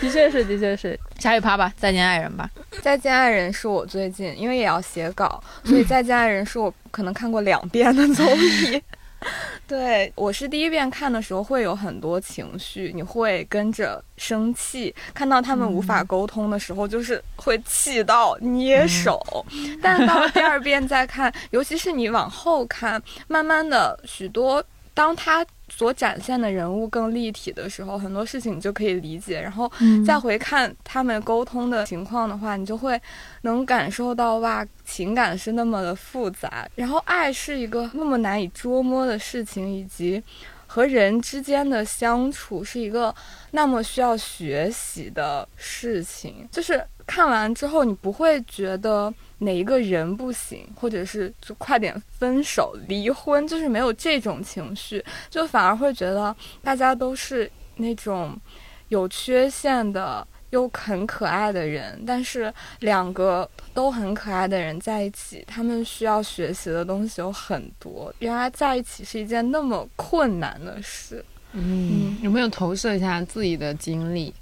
C: 的确是，的确是。下一趴吧，再见爱人吧。
B: 再见爱人是我最近因为也要写稿，所以再见爱人是我可能看过两遍的综艺。对我是第一遍看的时候会有很多情绪，你会跟着生气，看到他们无法沟通的时候，就是会气到捏手。但到第二遍再看，尤其是你往后看，慢慢的许多当他所展现的人物更立体的时候，很多事情你就可以理解，然后再回看他们沟通的情况的话，你就会能感受到哇，情感是那么的复杂，然后爱是一个那么难以捉摸的事情，以及和人之间的相处是一个那么需要学习的事情。就是看完之后，你不会觉得哪一个人不行，或者是就快点分手、离婚，就是没有这种情绪，就反而会觉得大家都是那种有缺陷的。又很可爱的人，但是两个都很可爱的人在一起，他们需要学习的东西有很多。原来在一起是一件那么困难的事，
E: 嗯，有没有投射一下自己的经历？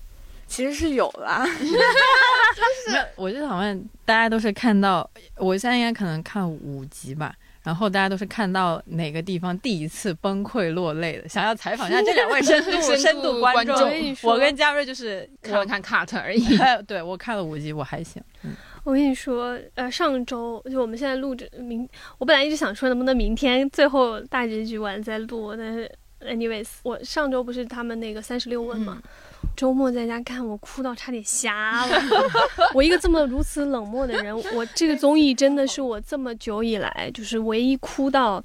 B: 其实是有啦。
C: 就是，我就想问，大家都是看到，我现在应该可能看五集吧。然后大家都是看到哪个地方第一次崩溃落泪的，想要采访一下这两位深度
E: 深度
C: 观众
E: 观众
A: 我跟
C: 嘉瑞就是
E: 看了看 cut 而已。
C: 哎，对我看了五集，我还行。嗯
A: 我跟你说，呃，上周就我们现在录制明，我本来一直想说能不能明天最后大结局完再录，但是 anyways，我上周不是他们那个三十六问嘛，周末在家看，我哭到差点瞎了。我一个这么如此冷漠的人，我这个综艺真的是我这么久以来就是唯一哭到。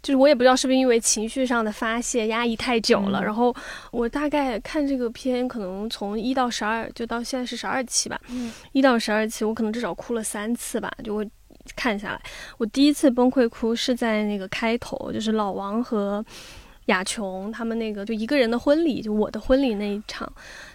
A: 就是我也不知道是不是因为情绪上的发泄压抑太久了，然后我大概看这个片，可能从一到十二，就到现在是十二期吧，一到十二期，我可能至少哭了三次吧，就我看下来。我第一次崩溃哭是在那个开头，就是老王和雅琼他们那个就一个人的婚礼，就我的婚礼那一场，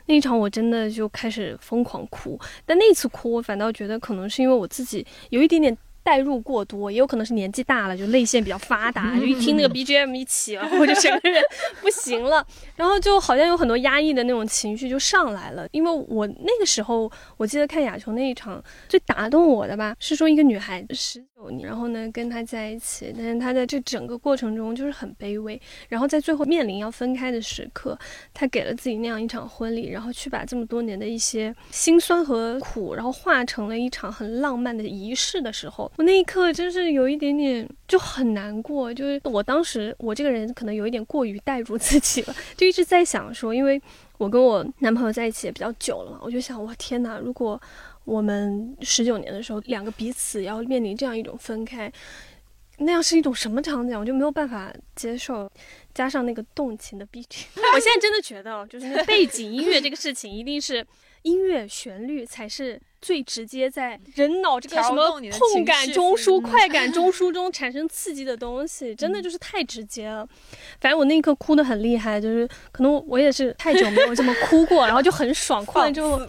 A: 那一场我真的就开始疯狂哭。但那次哭，我反倒觉得可能是因为我自己有一点点。代入过多，也有可能是年纪大了，就泪腺比较发达，就一听那个 BGM 一起，然后我就整个人 不行了，然后就好像有很多压抑的那种情绪就上来了。因为我那个时候，我记得看亚琼那一场最打动我的吧，是说一个女孩十九年，然后呢跟他在一起，但是她在这整个过程中就是很卑微，然后在最后面临要分开的时刻，她给了自己那样一场婚礼，然后去把这么多年的一些辛酸和苦，然后化成了一场很浪漫的仪式的时候。我那一刻真是有一点点就很难过，就是我当时我这个人可能有一点过于代入自己了，就一直在想说，因为我跟我男朋友在一起也比较久了嘛，我就想，我天哪，如果我们十九年的时候两个彼此要面临这样一种分开，那样是一种什么场景，我就没有办法接受。加上那个动情的 B G，我现在真的觉得，就是背景音乐这个事情，一定是音乐旋律才是。最直接在人脑这个什么痛感中枢、快感中枢中产生刺激的东西，真的就是太直接了。反正我那一刻哭的很厉害，就是可能我也是太久没有这么哭过，然后就很爽，哭了之后，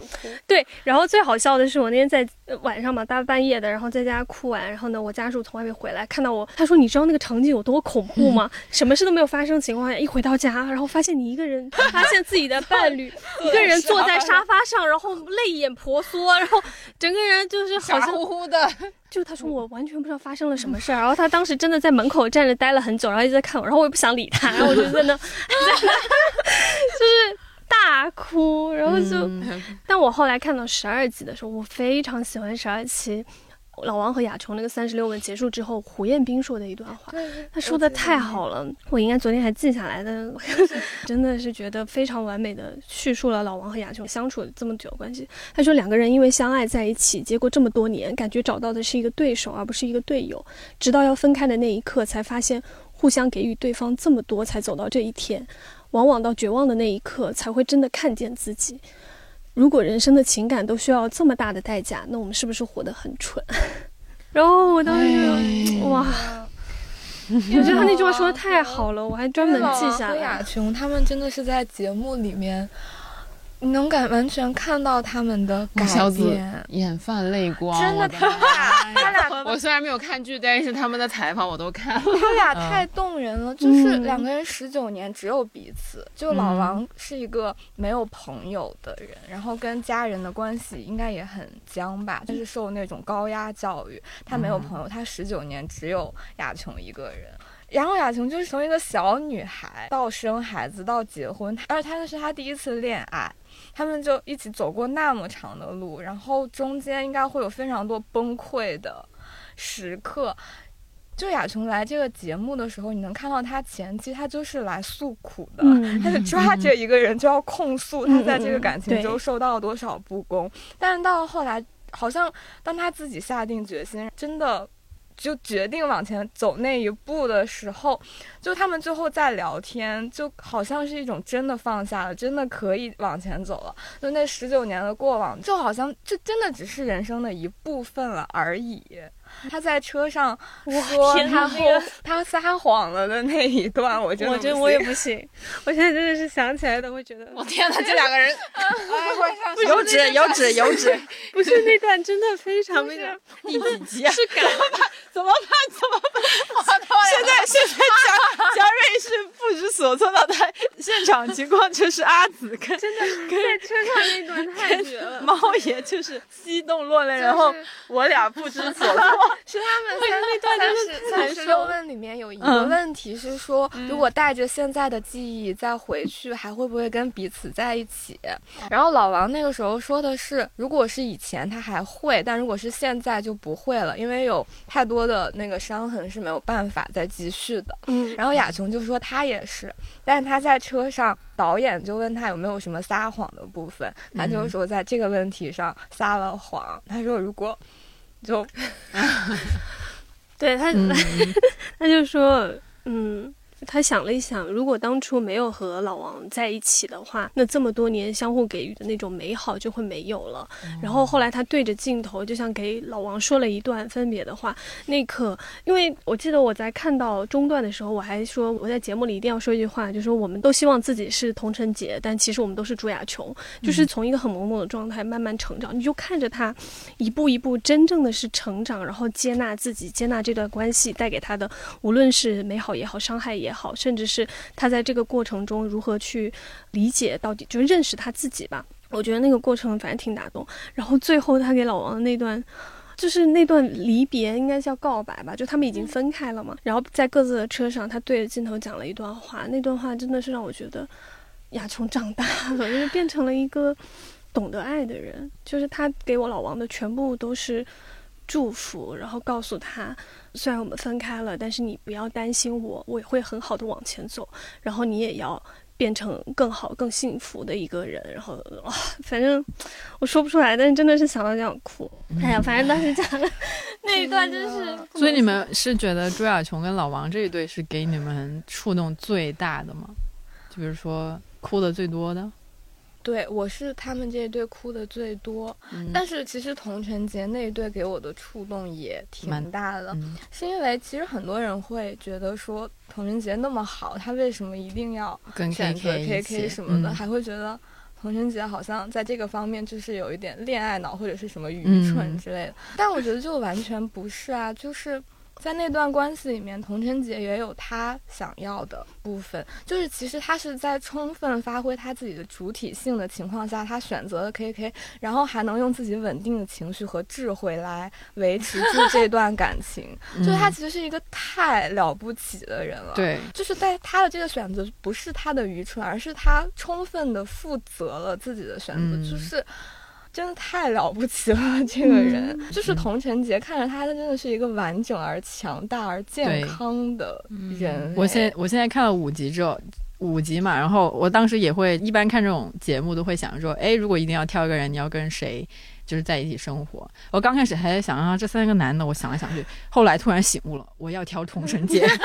A: 对。然后最好笑的是，我那天在晚上嘛，大半夜的，然后在家哭完，然后呢，我家属从外面回来，看到我，他说：“你知道那个场景有多恐怖吗？什么事都没有发生的情况下，一回到家，然后发现你一个人，发现自己的伴侣 一个人坐在沙发上，然后泪眼婆娑，然后。”整个人就是好像
E: 乎乎的，
A: 就他说我完全不知道发生了什么事儿，然后他当时真的在门口站着待了很久，然后一直在看我，然后我也不想理他，然后我就在那，就是大哭，然后就，但我后来看到十二集的时候，我非常喜欢十二期。老王和雅琼那个三十六问结束之后，胡彦斌说的一段话，他说的太好了，我应该昨天还记下来的，真的是觉得非常完美的叙述了老王和雅琼相处这么久的关系。他说两个人因为相爱在一起，结果这么多年，感觉找到的是一个对手而不是一个队友，直到要分开的那一刻，才发现互相给予对方这么多，才走到这一天。往往到绝望的那一刻，才会真的看见自己。如果人生的情感都需要这么大的代价，那我们是不是活得很蠢？然后我当时哇，我觉得他那句话说的太好了，我还专门记下来。
B: 雅琼他们真的是在节目里面。你能感完全看到他们的改变，
E: 眼泛泪光，
B: 真的，他俩，他俩，
E: 我虽然没有看剧，但是他们的采访我都看了，
B: 他俩太动人了，就是两个人十九年只有彼此，就老王是一个没有朋友的人，然后跟家人的关系应该也很僵吧，就是受那种高压教育，他没有朋友，他十九年只有亚琼一个人。然后雅琼就是从一个小女孩到生孩子到结婚，而且她那是她第一次恋爱，他们就一起走过那么长的路，然后中间应该会有非常多崩溃的时刻。就雅琼来这个节目的时候，你能看到她前期她就是来诉苦的，她就抓着一个人就要控诉她在这个感情中受到了多少不公，但是到后来，好像当她自己下定决心，真的。就决定往前走那一步的时候，就他们最后在聊天，就好像是一种真的放下了，真的可以往前走了。就那十九年的过往，就好像就真的只是人生的一部分了而已。他在车上说他后他撒谎了的那一段，我真的
A: 我觉得我也不行。我现在真的是想起来都会觉得，
E: 我天哪，这两个人，
D: 有纸有纸有纸，
A: 不是那段真的非常那个
E: 第几集啊？
A: 是感
D: 怎么办？怎么办？现在现在嘉嘉瑞是不知所措的，他现场情况就是阿紫跟
A: 真的在车上那段太绝了。
D: 猫爷就是激动落泪，然后我俩不知所措。
B: 是他们三那段就是三十六问里面有一个问题是说，如果带着现在的记忆再回去，还会不会跟彼此在一起？然后老王那个时候说的是，如果是以前他还会，但如果是现在就不会了，因为有太多的那个伤痕是没有办法再继续的。
A: 嗯，
B: 然后雅琼就说他也是，但是他在车上，导演就问他有没有什么撒谎的部分，他就说在这个问题上撒了谎。他说如果就
A: 对他，
C: 嗯
A: 他就说，嗯。他想了一想，如果当初没有和老王在一起的话，那这么多年相互给予的那种美好就会没有了。然后后来他对着镜头，就像给老王说了一段分别的话。那一刻，因为我记得我在看到中段的时候，我还说我在节目里一定要说一句话，就是说我们都希望自己是童晨杰，但其实我们都是朱亚琼，就是从一个很懵懂的状态慢慢成长。你就看着他一步一步真正的是成长，然后接纳自己，接纳这段关系带给他的，无论是美好也好，伤害也好。好，甚至是他在这个过程中如何去理解，到底就认识他自己吧。我觉得那个过程反正挺打动。然后最后他给老王的那段，就是那段离别，应该叫告白吧？就他们已经分开了嘛。然后在各自的车上，他对着镜头讲了一段话。那段话真的是让我觉得亚琼长大了，就是变成了一个懂得爱的人。就是他给我老王的全部都是祝福，然后告诉他。虽然我们分开了，但是你不要担心我，我也会很好的往前走。然后你也要变成更好、更幸福的一个人。然后哇，反正我说不出来，但是真的是想到就想哭。哎呀，反正当时讲的 那一段真是。
C: 所以你们是觉得朱亚琼跟老王这一对是给你们触动最大的吗？就比如说哭的最多的。
B: 对，我是他们这一对哭的最多，但是其实童晨杰那一对给我的触动也挺大的，是因为其实很多人会觉得说童晨杰那么好，他为什么一定要选择 K K 什么的，还会觉得童晨杰好像在这个方面就是有一点恋爱脑或者是什么愚蠢之类的，但我觉得就完全不是啊，就是。在那段关系里面，童晨杰也有他想要的部分，就是其实他是在充分发挥他自己的主体性的情况下，他选择了 K K，然后还能用自己稳定的情绪和智慧来维持住这段感情，就是他其实是一个太了不起的人了。
C: 对，
B: 就是在他的这个选择不是他的愚蠢，而是他充分的负责了自己的选择，就是。真的太了不起了，这个人就是童晨杰，看着他，他真的是一个完整而强大而健康的人。
C: 我现我现在看了五集之后，五集嘛，然后我当时也会一般看这种节目都会想说，哎，如果一定要挑一个人，你要跟谁就是在一起生活？我刚开始还在想啊，这三个男的，我想来想去，后来突然醒悟了，我要挑童晨杰。童晨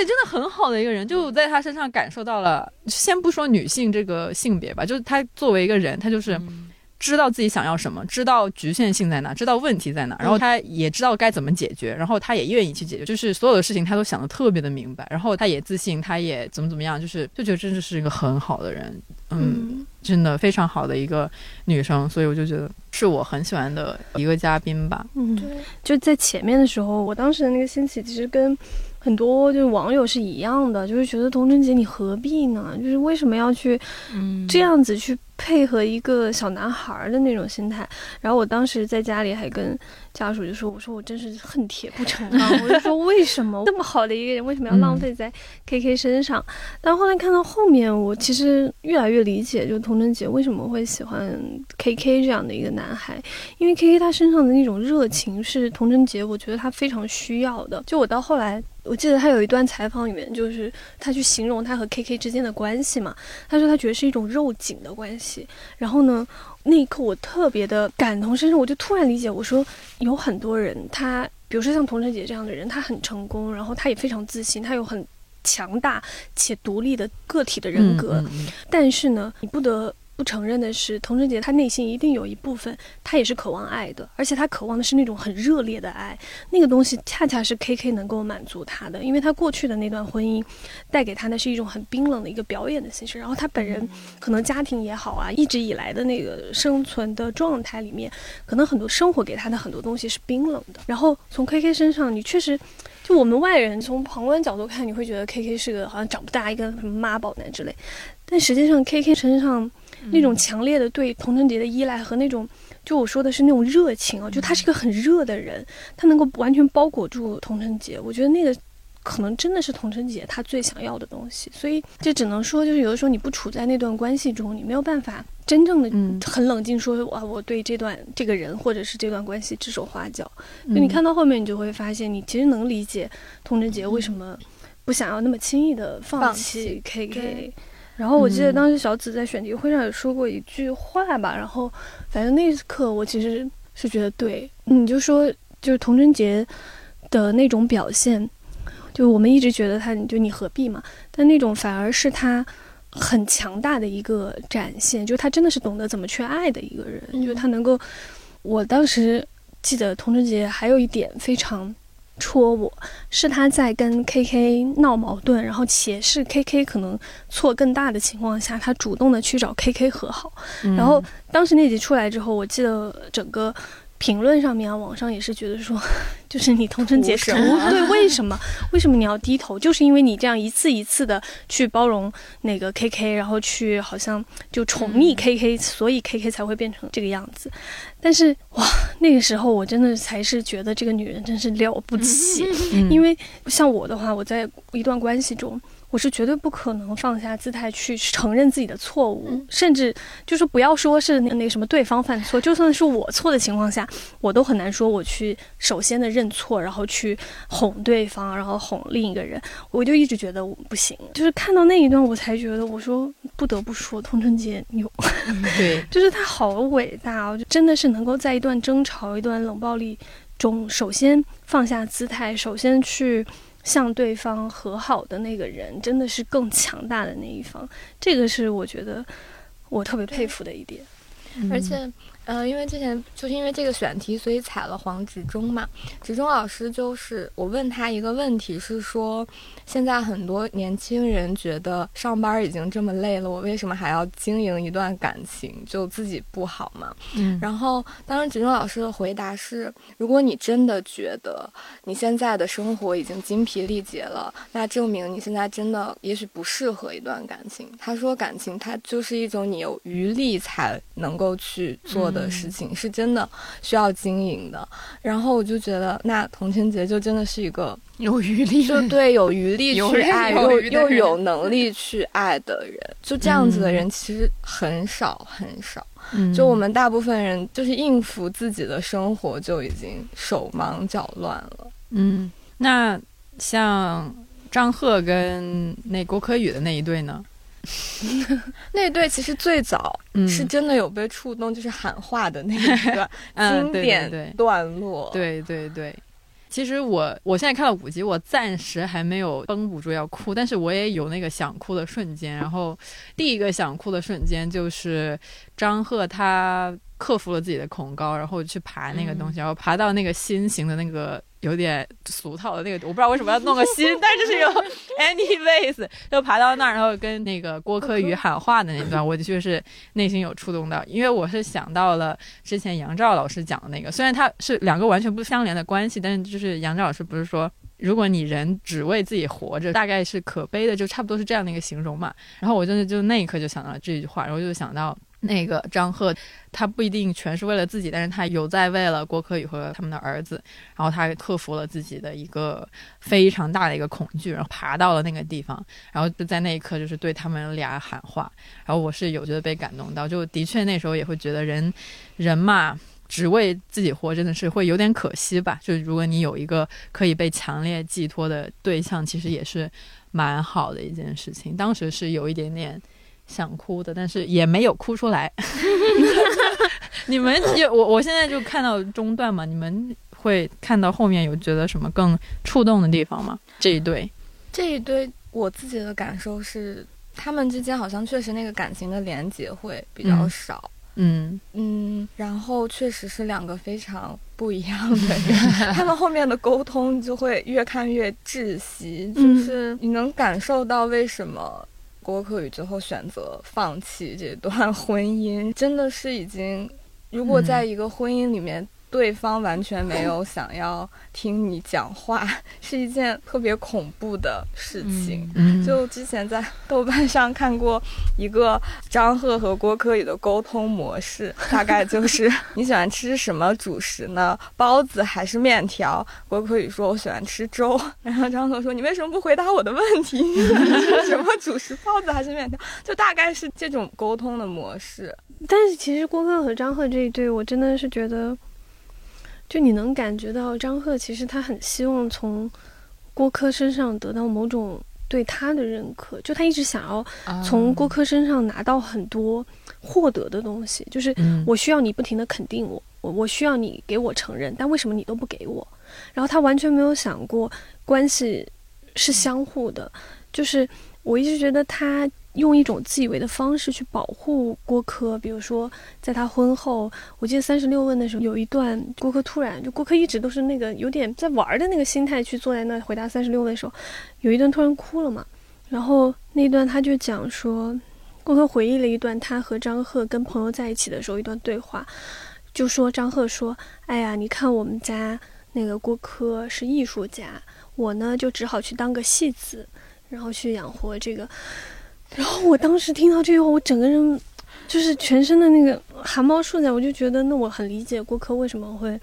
C: 杰真的很好的一个人，就在他身上感受到了，先不说女性这个性别吧，就是他作为一个人，他就是。知道自己想要什么，知道局限性在哪，知道问题在哪，然后他也知道该怎么解决，然后他也愿意去解决，就是所有的事情他都想的特别的明白，然后他也自信，他也怎么怎么样，就是就觉得真的是一个很好的人，嗯，真的非常好的一个女生，所以我就觉得是我很喜欢的一个嘉宾吧。
A: 嗯，对，就在前面的时候，我当时的那个心情其实跟。很多就是网友是一样的，就是觉得童贞杰你何必呢？就是为什么要去这样子去配合一个小男孩的那种心态？然后我当时在家里还跟家属就说：“我说我真是恨铁不成钢。”我就说为什么 这么好的一个人为什么要浪费在 K K 身上？但后来看到后面，我其实越来越理解，就童贞杰为什么会喜欢 K K 这样的一个男孩，因为 K K 他身上的那种热情是童贞杰，我觉得他非常需要的。就我到后来。我记得他有一段采访里面，就是他去形容他和 K K 之间的关系嘛。他说他觉得是一种肉紧的关系。然后呢，那一刻我特别的感同身受，我就突然理解，我说有很多人，他比如说像童晨姐这样的人，他很成功，然后他也非常自信，他有很强大且独立的个体的人格，但是呢，你不得。不承认的是，童贞杰他内心一定有一部分，他也是渴望爱的，而且他渴望的是那种很热烈的爱，那个东西恰恰是 K K 能够满足他的，因为他过去的那段婚姻，带给他的是一种很冰冷的一个表演的形式，然后他本人可能家庭也好啊，一直以来的那个生存的状态里面，可能很多生活给他的很多东西是冰冷的，然后从 K K 身上，你确实。就我们外人从旁观角度看，你会觉得 K K 是个好像长不大一个什么妈宝男之类，但实际上 K K 身上那种强烈的对童承杰的依赖和那种，就我说的是那种热情啊，就他是个很热的人，他能够完全包裹住童承杰，我觉得那个。可能真的是童承杰他最想要的东西，所以就只能说，就是有的时候你不处在那段关系中，你没有办法真正的很冷静说，哇，我对这段这个人或者是这段关系指手画脚。就你看到后面，你就会发现，你其实能理解童承杰为什么不想要那么轻易的放弃 KK。然后我记得当时小紫在选题会上也说过一句话吧，然后反正那一刻我其实是觉得对，你就说就是童贞洁的那种表现。就我们一直觉得他，就你何必嘛？但那种反而是他很强大的一个展现，就他真的是懂得怎么去爱的一个人。就他能够，我当时记得童贞洁还有一点非常戳我，是他在跟 KK 闹矛盾，然后且是 KK 可能错更大的情况下，他主动的去找 KK 和好。然后当时那集出来之后，我记得整个。评论上面啊，网上也是觉得说，就是你童承杰什么？对，为什么？为什么你要低头？就是因为你这样一次一次的去包容那个 KK，然后去好像就宠溺 KK，所以 KK 才会变成这个样子。但是哇，那个时候我真的才是觉得这个女人真是了不起，因为像我的话，我在一段关系中。我是绝对不可能放下姿态去承认自己的错误，甚至就是不要说是那那什么对方犯错，就算是我错的情况下，我都很难说我去首先的认错，然后去哄对方，然后哄另一个人。我就一直觉得我不行，就是看到那一段，我才觉得我说不得不说，童承杰牛，
C: 对，
A: 就是他好伟大哦，就真的是能够在一段争吵、一段冷暴力中，首先放下姿态，首先去。向对方和好的那个人，真的是更强大的那一方，这个是我觉得我特别佩服的一点，
B: 而且。嗯，因为之前就是因为这个选题，所以踩了黄执中嘛。执中老师就是我问他一个问题，是说现在很多年轻人觉得上班已经这么累了，我为什么还要经营一段感情？就自己不好嘛？嗯。然后当时执中老师的回答是：如果你真的觉得你现在的生活已经精疲力竭了，那证明你现在真的也许不适合一段感情。他说，感情它就是一种你有余力才能够去做。的事情是真的需要经营的，然后我就觉得，那童清洁就真的是一个
E: 有余力，
B: 就对有余力 去爱，又又有 能力去爱的人，就这样子的人其实很少很少。就我们大部分人就是应付自己的生活就已经手忙脚乱了。
C: 嗯，那像张赫跟那郭可宇的那一对呢？
B: 那对其实最早是真的有被触动，就是喊话的那一段 经典段落。
C: 对对对，其实我我现在看了五集，我暂时还没有绷不住要哭，但是我也有那个想哭的瞬间。然后第一个想哭的瞬间就是张赫他克服了自己的恐高，然后去爬那个东西，然后爬到那个心形的那个。有点俗套的那个，我不知道为什么要弄个心，但是是有 anyways，就爬到那儿，然后跟那个郭柯宇喊话的那段，我的确是内心有触动到，因为我是想到了之前杨照老师讲的那个，虽然他是两个完全不相连的关系，但是就是杨照老师不是说，如果你人只为自己活着，大概是可悲的，就差不多是这样的一个形容嘛。然后我真的就那一刻就想到了这句话，然后就想到。那个张赫，他不一定全是为了自己，但是他有在为了郭柯宇和他们的儿子，然后他克服了自己的一个非常大的一个恐惧，然后爬到了那个地方，然后就在那一刻就是对他们俩喊话，然后我是有觉得被感动到，就的确那时候也会觉得人，人嘛，只为自己活真的是会有点可惜吧，就如果你有一个可以被强烈寄托的对象，其实也是蛮好的一件事情，当时是有一点点。想哭的，但是也没有哭出来。你们有我我现在就看到中段嘛，你们会看到后面有觉得什么更触动的地方吗？这一对，
B: 这一对，我自己的感受是，他们之间好像确实那个感情的连接会比较少。
C: 嗯
B: 嗯，然后确实是两个非常不一样的人，他们后面的沟通就会越看越窒息，就是你能感受到为什么。郭客宇最后选择放弃这段 婚姻，真的是已经，如果在一个婚姻里面对方完全没有 想要听你讲话，是一件特别恐怖的事情。
C: 嗯，
B: 就之前在豆瓣上看过一个张赫和郭柯宇的沟通模式，大概就是你喜欢吃什么主食呢？包子还是面条？郭柯宇说：“我喜欢吃粥。”然后张赫说：“你为什么不回答我的问题？你喜欢吃什么主食？包子还是面条？”就大概是这种沟通的模式。
A: 但是其实郭柯和张赫这一对，我真的是觉得，就你能感觉到张赫其实他很希望从郭柯身上得到某种对他的认可，就他一直想要从郭柯身上拿到很多获得的东西，就是
C: 嗯
A: 我需要你不停的肯定我，我我需要你给我承认，但为什么你都不给我？然后他完全没有想过关系是相互的，就是我一直觉得他用一种自以为的方式去保护郭柯，比如说在他婚后，我记得三十六问的时候有一段，郭柯突然就郭柯一直都是那个有点在玩的那个心态去坐在那回答三十六问的时候，有一段突然哭了嘛，然后那段他就讲说，郭柯回忆了一段他和张赫跟朋友在一起的时候一段对话，就说张赫说，哎呀，你看我们家那个郭柯是艺术家，我呢就只好去当个戏子，然后去养活这个。然后我当时听到这句话，我整个人就是全身的那个汗毛竖起来，我就觉得那我很理解郭柯为什么会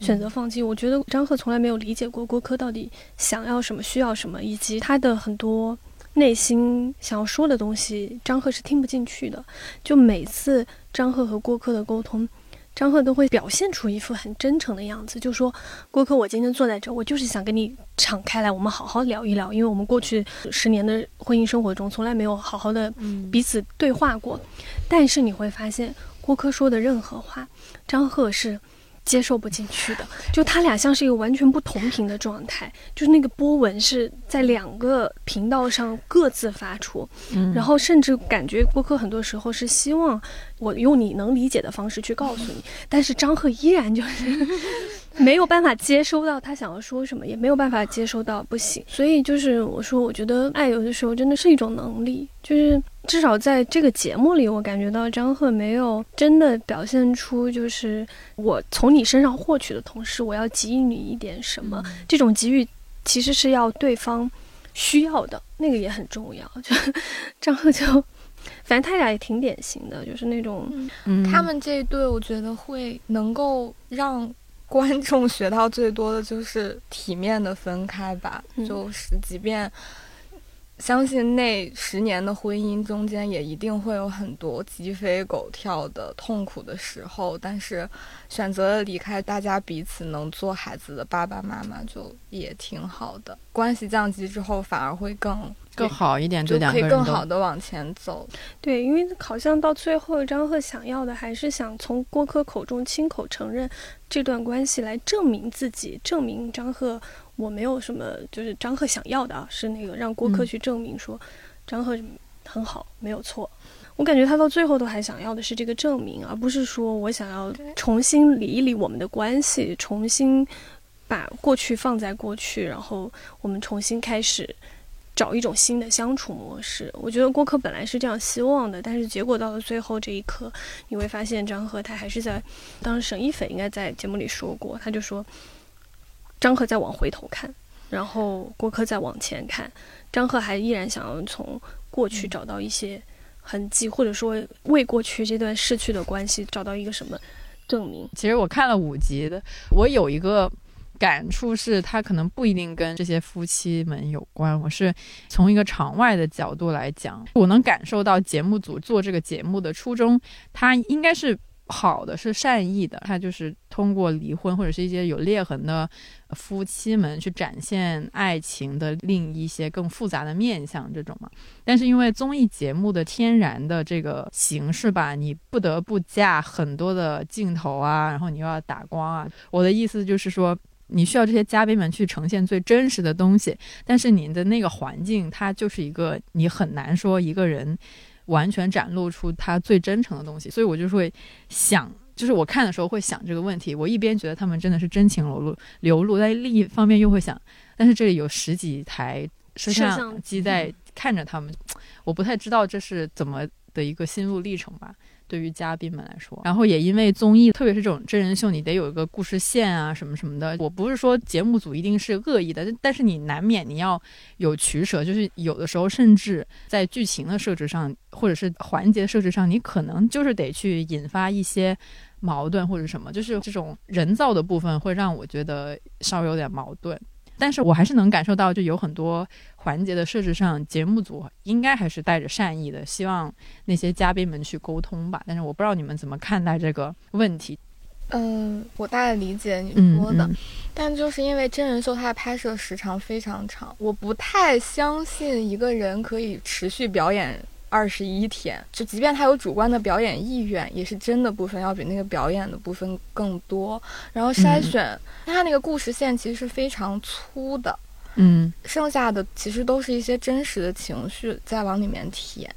A: 选择放弃。我觉得张赫从来没有理解过郭柯到底想要什么、需要什么，以及他的很多内心想要说的东西，张赫是听不进去的。就每次张赫和郭柯的沟通。张赫都会表现出一副很真诚的样子，就说：“郭柯，我今天坐在这，我就是想跟你敞开来，我们好好聊一聊，因为我们过去十年的婚姻生活中，从来没有好好的彼此对话过。但是你会发现，郭柯说的任何话，张赫是接受不进去的，就他俩像是一个完全不同频的状态，就是那个波纹是在两个频道上各自发出，
C: 嗯。
A: 然后甚至感觉郭柯很多时候是希望我用你能理解的方式去告诉你，但是张赫依然就是 没有办法接收到他想要说什么，也没有办法接收到不行。所以就是我说，我觉得爱有的时候真的是一种能力，就是至少在这个节目里，我感觉到张赫没有真的表现出就是我从你身上获取的同时，我要给予你一点什么，这种给予其实是要对方需要的，那个也很重要。就 张赫就。反正他俩也挺典型的，就是那种
C: 嗯
B: 他们这一对，我觉得会能够让观众学到最多的就是体面的分开吧。
A: 嗯
B: 就是即便相信那十年的婚姻中间也一定会有很多鸡飞狗跳的痛苦的时候，但是选择了离开，大家彼此能做孩子的爸爸妈妈，就也挺好的。关系降级之后，反而会更
C: 更好一点，
B: 就可以
C: 两个人
B: 更好的往前走。
A: 对，因为好像到最后，张赫想要的还是想从郭柯口中亲口承认这段关系，来证明自己，证明张赫我没有什么，就是张赫想要的啊，是那个让郭柯
C: 嗯
A: 去证明说张赫很好，没有错。我感觉他到最后都还想要的是这个证明，而不是说我想要重新理一理我们的关系，重新把过去放在过去，然后我们重新开始找一种新的相处模式。我觉得郭柯本来是这样希望的，但是结果到了最后这一刻，你会发现张赫他还是在，当时沈一斐应该在节目里说过，他就说张赫在往回头看，然后郭柯在往前看，张赫还依然想要从过去找到一些痕迹，或者说为过去这段逝去的关系找到一个什么证明。
C: 其实我看了五集的，我有一个感触是，他可能不一定跟这些夫妻们有关。我是从一个场外的角度来讲，我能感受到节目组做这个节目的初衷，他应该是好的，是善意的。他就是通过离婚或者是一些有裂痕的夫妻们去展现爱情的另一些更复杂的面相，这种嘛。但是因为综艺节目的天然的这个形式吧，你不得不架很多的镜头啊，然后你又要打光啊。我的意思就是说，你需要这些嘉宾们去呈现最真实的东西，但是你的那个环境，它就是一个你很难说一个人完全展露出他最真诚的东西，所以我就会想。就是我看的时候会想这个问题，我一边觉得他们真的是真情流露流露，但另一方面又会想，但是这里有十几台摄
A: 像
C: 机在看着他们，我不太知道这是怎么的一个心路历程吧。对于嘉宾们来说，然后也因为综艺，特别是这种真人秀，你得有一个故事线啊，什么什么的。我不是说节目组一定是恶意的，但是你难免你要有取舍，就是有的时候甚至在剧情的设置上，或者是环节设置上，你可能就是得去引发一些矛盾或者什么，就是这种人造的部分会让我觉得稍微有点矛盾。但是我还是能感受到，就有很多环节的设置上，节目组应该还是带着善意的，希望那些嘉宾们去沟通吧。但是我不知道你们怎么看待这个问题。
B: 嗯，我大概理解你说的，但就是因为真人秀它的拍摄时长非常长，我不太相信一个人可以持续表演。二十一天，就即便他有主观的表演意愿，也是真的部分要比那个表演的部分更多。然后筛选，他那个故事线其实是非常粗的，
C: 嗯，
B: 剩下的其实都是一些真实的情绪在往里面填。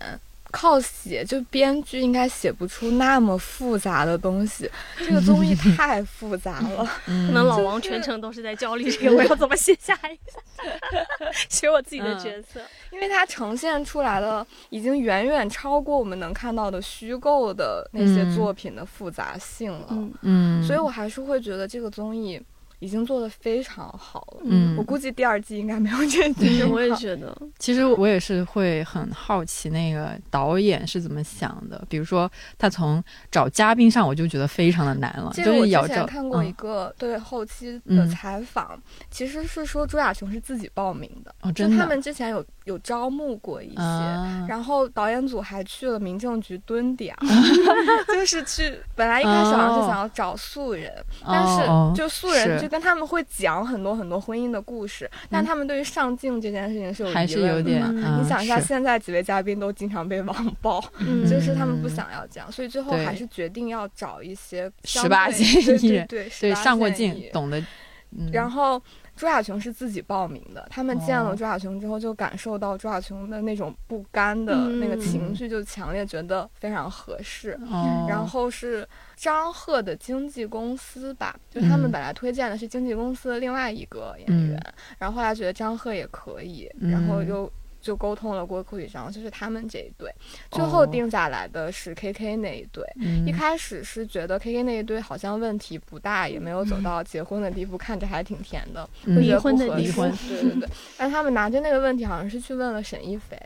B: 靠写，就编剧应该写不出那么复杂的东西。这个综艺太复杂了，
A: 可能老王全程都是在焦虑这个我要怎么写下一个，写我自己的角色，
B: 因为它呈现出来的已经远远超过我们能看到的虚构的那些作品的复杂性了。
C: 嗯，
B: 所以我还是会觉得这个综艺。已经做的非常好了，
C: 嗯，
B: 我估计第二季应该没有这季。
A: 我也觉得，
C: 其实我也是会很好奇那个导演是怎么想的。比如说，他从找嘉宾上，我就觉得非常的难了。
B: 这
C: 个我
B: 之前看过一个对后期的采访，其实是说朱亚雄是自己报名的，
C: 哦，
B: 真的。他们之前有有招募过一些，然后导演组还去了民政局蹲点，就是去。本来一开始好像是想要找素人，但是就素人就。跟他们会讲很多很多婚姻的故事，但他们对于上镜这件事情是有
C: 还是有点。
B: 你想一下，现在几位嘉宾都经常被网暴，就是他们不想要这样，所以最后还是决定要找一些
C: 十八线艺人，
B: 对
C: 对上过镜，懂得。
B: 然后。朱亚琼是自己报名的，他们见了朱亚琼之后，就感受到朱亚琼的那种不甘的那个情绪，就强烈觉得非常合适。然后是张赫的经纪公司吧，就他们本来推荐的是经纪公司的另外一个演员，然后后来觉得张赫也可以，然后又。就沟通了郭柯宇章，就是他们这一对，最后定下来的是 K K 那一对。一开始是觉得 K K 那一对好像问题不大，也没有走到结婚的地步，看着还挺甜的，
A: 离婚的
B: 离婚，对对对。但他们拿着那个问题，好像是去问了沈一菲。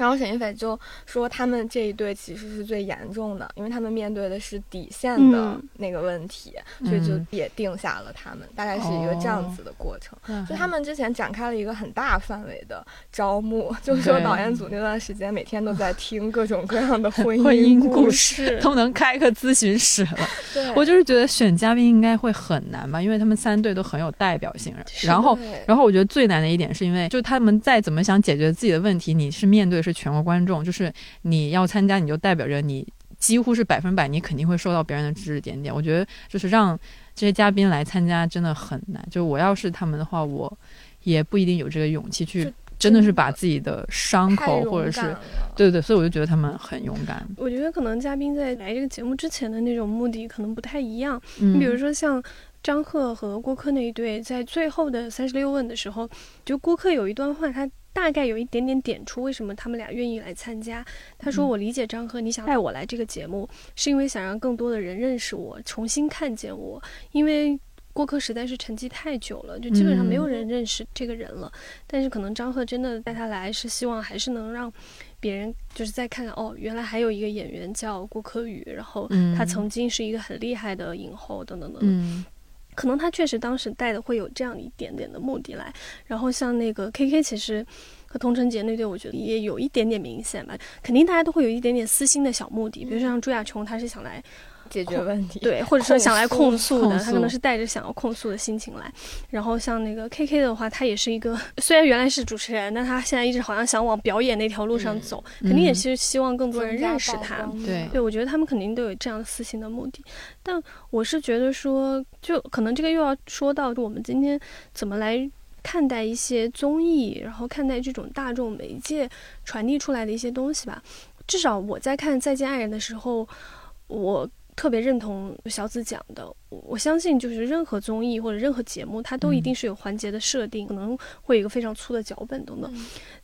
B: 然后沈一斐就说，他们这一对其实是最严重的，因为他们面对的是底线的那个问题，所以就也定下了他们，大概是一个这样子的过程。就他们之前展开了一个很大范围的招募，就是说导演组那段时间每天都在听各种各样的 婚
C: 姻
B: 故
C: 事，都能开个咨询室了。
B: 对，
C: 我就是觉得选嘉宾应该会很难吧，因为他们三对都很有代表性。然后，然后我觉得最难的一点是因为，就他们再怎么想解决自己的问题，你是面对是。全国观众就是你要参加，你就代表着你几乎是百分百，你肯定会受到别人的指指点点。我觉得就是让这些嘉宾来参加真的很难。就我要是他们的话，我也不一定有这个勇气去，真的是把自己的伤口或者是对对，所以我就觉得他们很勇敢。
A: 我觉得可能嘉宾在来这个节目之前的那种目的可能不太一样。你比如说像张赫和郭柯那一对，在最后的三十六问的时候，就郭柯有一段话，他。大概有一点点点出为什么他们俩愿意来参加。他说：“我理解张赫，你想带我来这个节目，是因为想让更多的人认识我，重新看见我。因为郭柯实在是沉寂太久了，就基本上没有人认识这个人了。但是可能张赫真的带他来，是希望还是能让别人就是再看看哦，原来还有一个演员叫郭柯宇，然后他曾经是一个很厉害的影后，等等等等。”可能他确实当时带的会有这样一点点的目的来，然后像那个 K K，其实和童晨杰那对，我觉得也有一点点明显吧。肯定大家都会有一点点私心的小目的，比如说像朱亚琼，他是想来。
B: 解决问题，
A: 对，或者说想来控
C: 诉
A: 的，他可能是带着想要控诉的心情来。然后像那个 K K 的话，他也是一个，虽然原来是主持人，但他现在一直好像想往表演那条路上走，肯定也是希望更多人认识他。
C: 对，
A: 对我觉得他们肯定都有这样私心的目的。但我是觉得说，就可能这个又要说到我们今天怎么来看待一些综艺，然后看待这种大众媒介传递出来的一些东西吧。至少我在看《再见爱人》的时候，我。特别认同小紫讲的，我相信就是任何综艺或者任何节目，它都一定是有环节的设定，可能会有一个非常粗的脚本等等。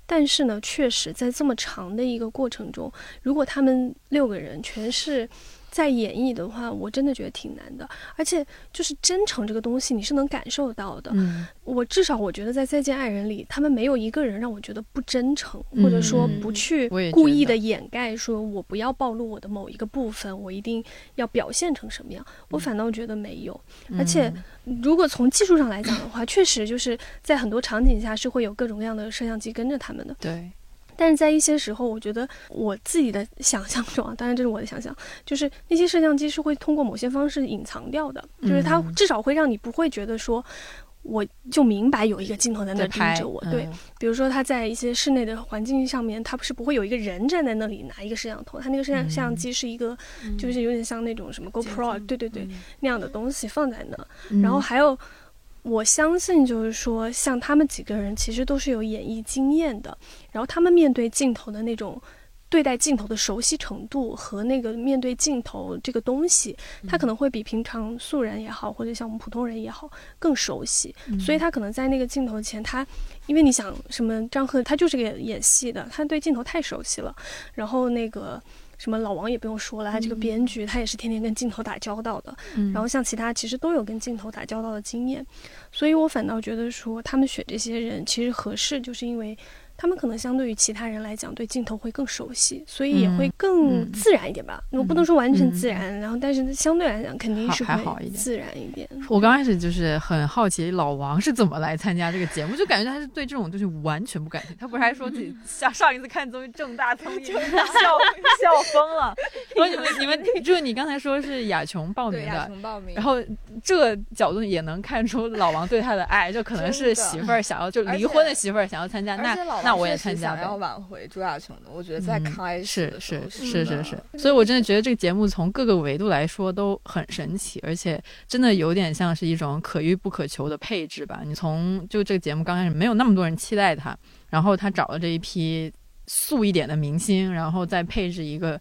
A: 但是呢，确实在这么长的一个过程中，如果他们六个人全是。在演绎的话，我真的觉得挺难的，而且就是真诚这个东西，你是能感受到的。
C: 嗯，
A: 我至少我觉得在《再见爱人》里，他们没有一个人让我觉得不真诚，或者说不去故意的掩盖，说我不要暴露我的某一个部分，我一定要表现成什么样。我反倒觉得没有，而且如果从技术上来讲的话，确实就是在很多场景下是会有各种各样的摄像机跟着他们的。
C: 对，
A: 但是在一些时候，我觉得我自己的想象中啊，当然这是我的想象，就是那些摄像机是会通过某些方式隐藏掉的，就是它
C: 嗯。
A: 至少会让你不会觉得说。我就明白有一个镜头在那盯着我，对，
C: 嗯
A: 比如说他在一些室内的环境上面，他不是不会有一个人站在那里拿一个摄像头，他那个摄像摄像机是一个，就是有点像那种什么 GoPro，对对对，那样的东西放在那，
C: 嗯。
A: 然后还有，我相信就是说，像他们几个人其实都是有演艺经验的，然后他们面对镜头的那种。对待镜头的熟悉程度和那个面对镜头这个东西，他可能会比平常素人也好，或者像我们普通人也好更熟悉，所以他可能在那个镜头前，他因为你想什么张赫他就是个演戏的，他对镜头太熟悉了，然后那个什么老王也不用说了，他这个编剧他也是天天跟镜头打交道的，
C: 嗯
A: 然后像其他其实都有跟镜头打交道的经验，所以我反倒觉得说他们选这些人其实合适，就是因为。他们可能相对于其他人来讲，对镜头会更熟悉，所以也会更
C: 嗯
A: 自然一点吧。我不能说完全
C: 嗯
A: 自然，然后但是相对来讲肯定是会
C: 还好一点
A: 自然一点。
C: 我刚开始就是很好奇老王是怎么来参加这个节目，就感觉他是对这种东西完全不感兴趣。他不是还说自己 上上一次看综艺正大综艺 笑笑疯了。然后你们你们就是你刚才说是雅琼报名
B: 对雅
C: 的，
B: 琼报名，
C: 然后这个角度也能看出老王对他的爱，就可能是媳妇儿想要就离婚的媳妇儿想要参加，那那我也参加呗。
B: 想要挽回朱亚琼的，我觉得在
C: 嗯
B: 开始
C: 是是是是是，所以我真的觉得这个节目从各个维度来说都很神奇，而且真的有点像是一种可遇不可求的配置吧。你从就这个节目刚开始没有那么多人期待他，然后他找了这一批素一点的明星，然后再配置一个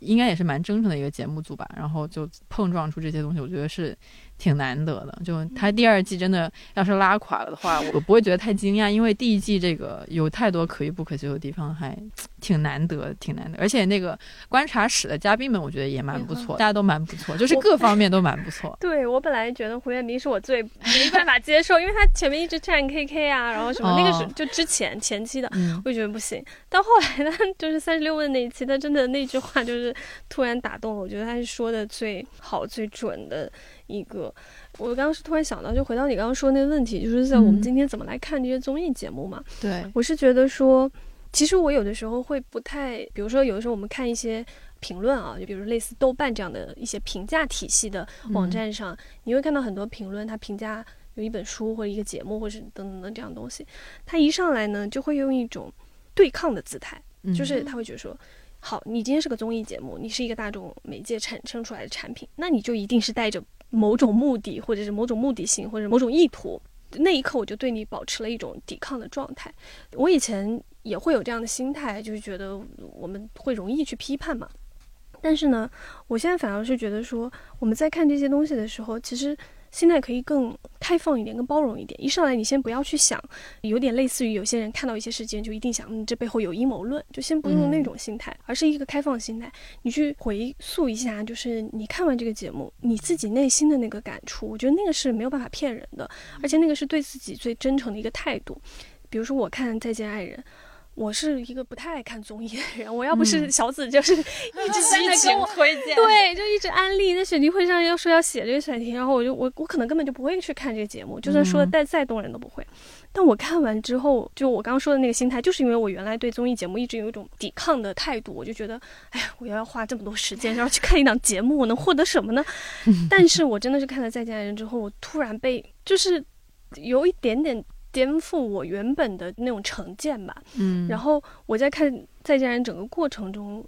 C: 应该也是蛮真诚的一个节目组吧，然后就碰撞出这些东西，我觉得是挺难得的。就他第二季真的要是拉垮了的话，我不会觉得太惊讶，因为第一季这个有太多可遇不可求的地方，还挺难得，挺难得。而且那个观察室的嘉宾们，我觉得也蛮不错，大家都蛮不错，就是各方面都蛮不错。
A: 对我本来觉得胡彦斌是我最没办法接受，因为他前面一直站 KK 啊，然后什么、那个是
C: 哦
A: 就之前前期的，
C: 嗯
A: 我就觉得不行。到后来呢，就是三十六问那一期，他真的那句话就是突然打动了，我觉得他是说的最好、最准的一个。我刚刚是突然想到，就回到你刚刚说那个问题，就是在我们
C: 嗯
A: 今天怎么来看这些综艺节目嘛？
C: 对，
A: 我是觉得说，其实我有的时候会不太，比如说有的时候我们看一些评论啊，就比如类似豆瓣这样的一些评价体系的网站上，你会看到很多评论，他评价有一本书或者一个节目或者是等等的这样东西，他一上来呢就会用一种对抗的姿态，
C: 嗯
A: 就是他会觉得说。好，你今天是个综艺节目，你是一个大众媒介产生出来的产品，那你就一定是带着某种目的，或者是某种目的性，或者某种意图。那一刻，我就对你保持了一种抵抗的状态。我以前也会有这样的心态，就是觉得我们会容易去批判嘛。但是呢，我现在反而是觉得说，我们在看这些东西的时候，其实心态可以更开放一点，更包容一点。一上来，你先不要去想，有点类似于有些人看到一些事件就一定想，嗯，这背后有阴谋论，就先不用那种心态，而是一个开放心态。你去回溯一下，就是你看完这个节目，你自己内心的那个感触，我觉得那个是没有办法骗人的，而且那个是对自己最真诚的一个态度。比如说，我看《再见爱人》。我是一个不太爱看综艺的人，我要不是小紫就是 一直在那跟我
C: 推荐
A: 对，就一直安利在选题会上要说要写这个选题，然后我就我我可能根本就不会去看这个节目，就算说的再再动人都不会。但我看完之后，就我刚刚说的那个心态，就是因为我原来对综艺节目一直有一种抵抗的态度，我就觉得，哎呀，我要花这么多时间，然后去看一档节目，我能获得什么呢？但是我真的是看了《再见爱人》之后，我突然被就是有一点点颠覆我原本的那种成见吧。
C: 嗯，
A: 然后我在看《再见爱人》整个过程中，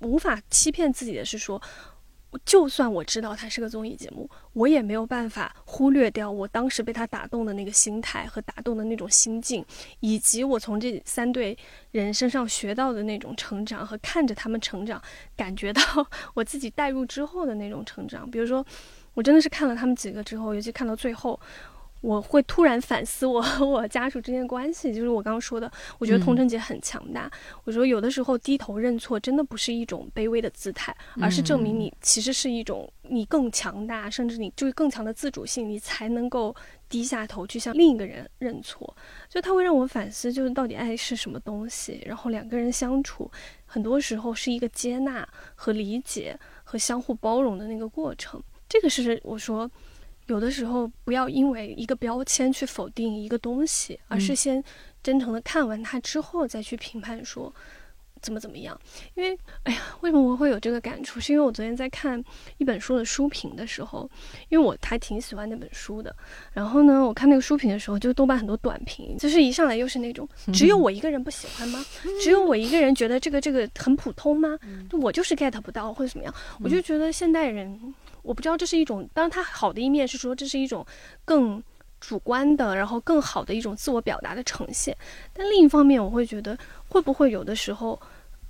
A: 无法欺骗自己的是说，就算我知道它是个综艺节目，我也没有办法忽略掉我当时被他打动的那个心态和打动的那种心境，以及我从这三对人身上学到的那种成长和看着他们成长，感觉到 我自己带入之后的那种成长。比如说，我真的是看了他们几个之后，尤其看到最后。我会突然反思 我和我家属之间的关系，就是我刚刚说的，我觉得童晨姐很强大。我说有的时候低头认错真的不是一种卑微的姿态，而是证明你其实是一种你更强大，甚至你就是更强的自主性，你才能够低下头去向另一个人认错。就他会让我反思，就是到底爱是什么东西。然后两个人相处，很多时候是一个接纳和理解和相互包容的那个过程。这个是我说。有的时候不要因为一个标签去否定一个东西，而是先真诚的看完它之后再去评判说怎么怎么样。因为，哎呀，为什么我会有这个感触？是因为我昨天在看一本书的书评的时候，因为我还挺喜欢那本书的。然后呢，我看那个书评的时候，就豆瓣很多短评，就是一上来又是那种 只有我一个人不喜欢吗？只有我一个人觉得这个这个很普通吗？就我就是 get 不到或者怎么样？我就觉得现代人。我不知道这是一种，当然它好的一面是说这是一种更主观的，然后更好的一种自我表达的呈现。但另一方面，我会觉得会不会有的时候，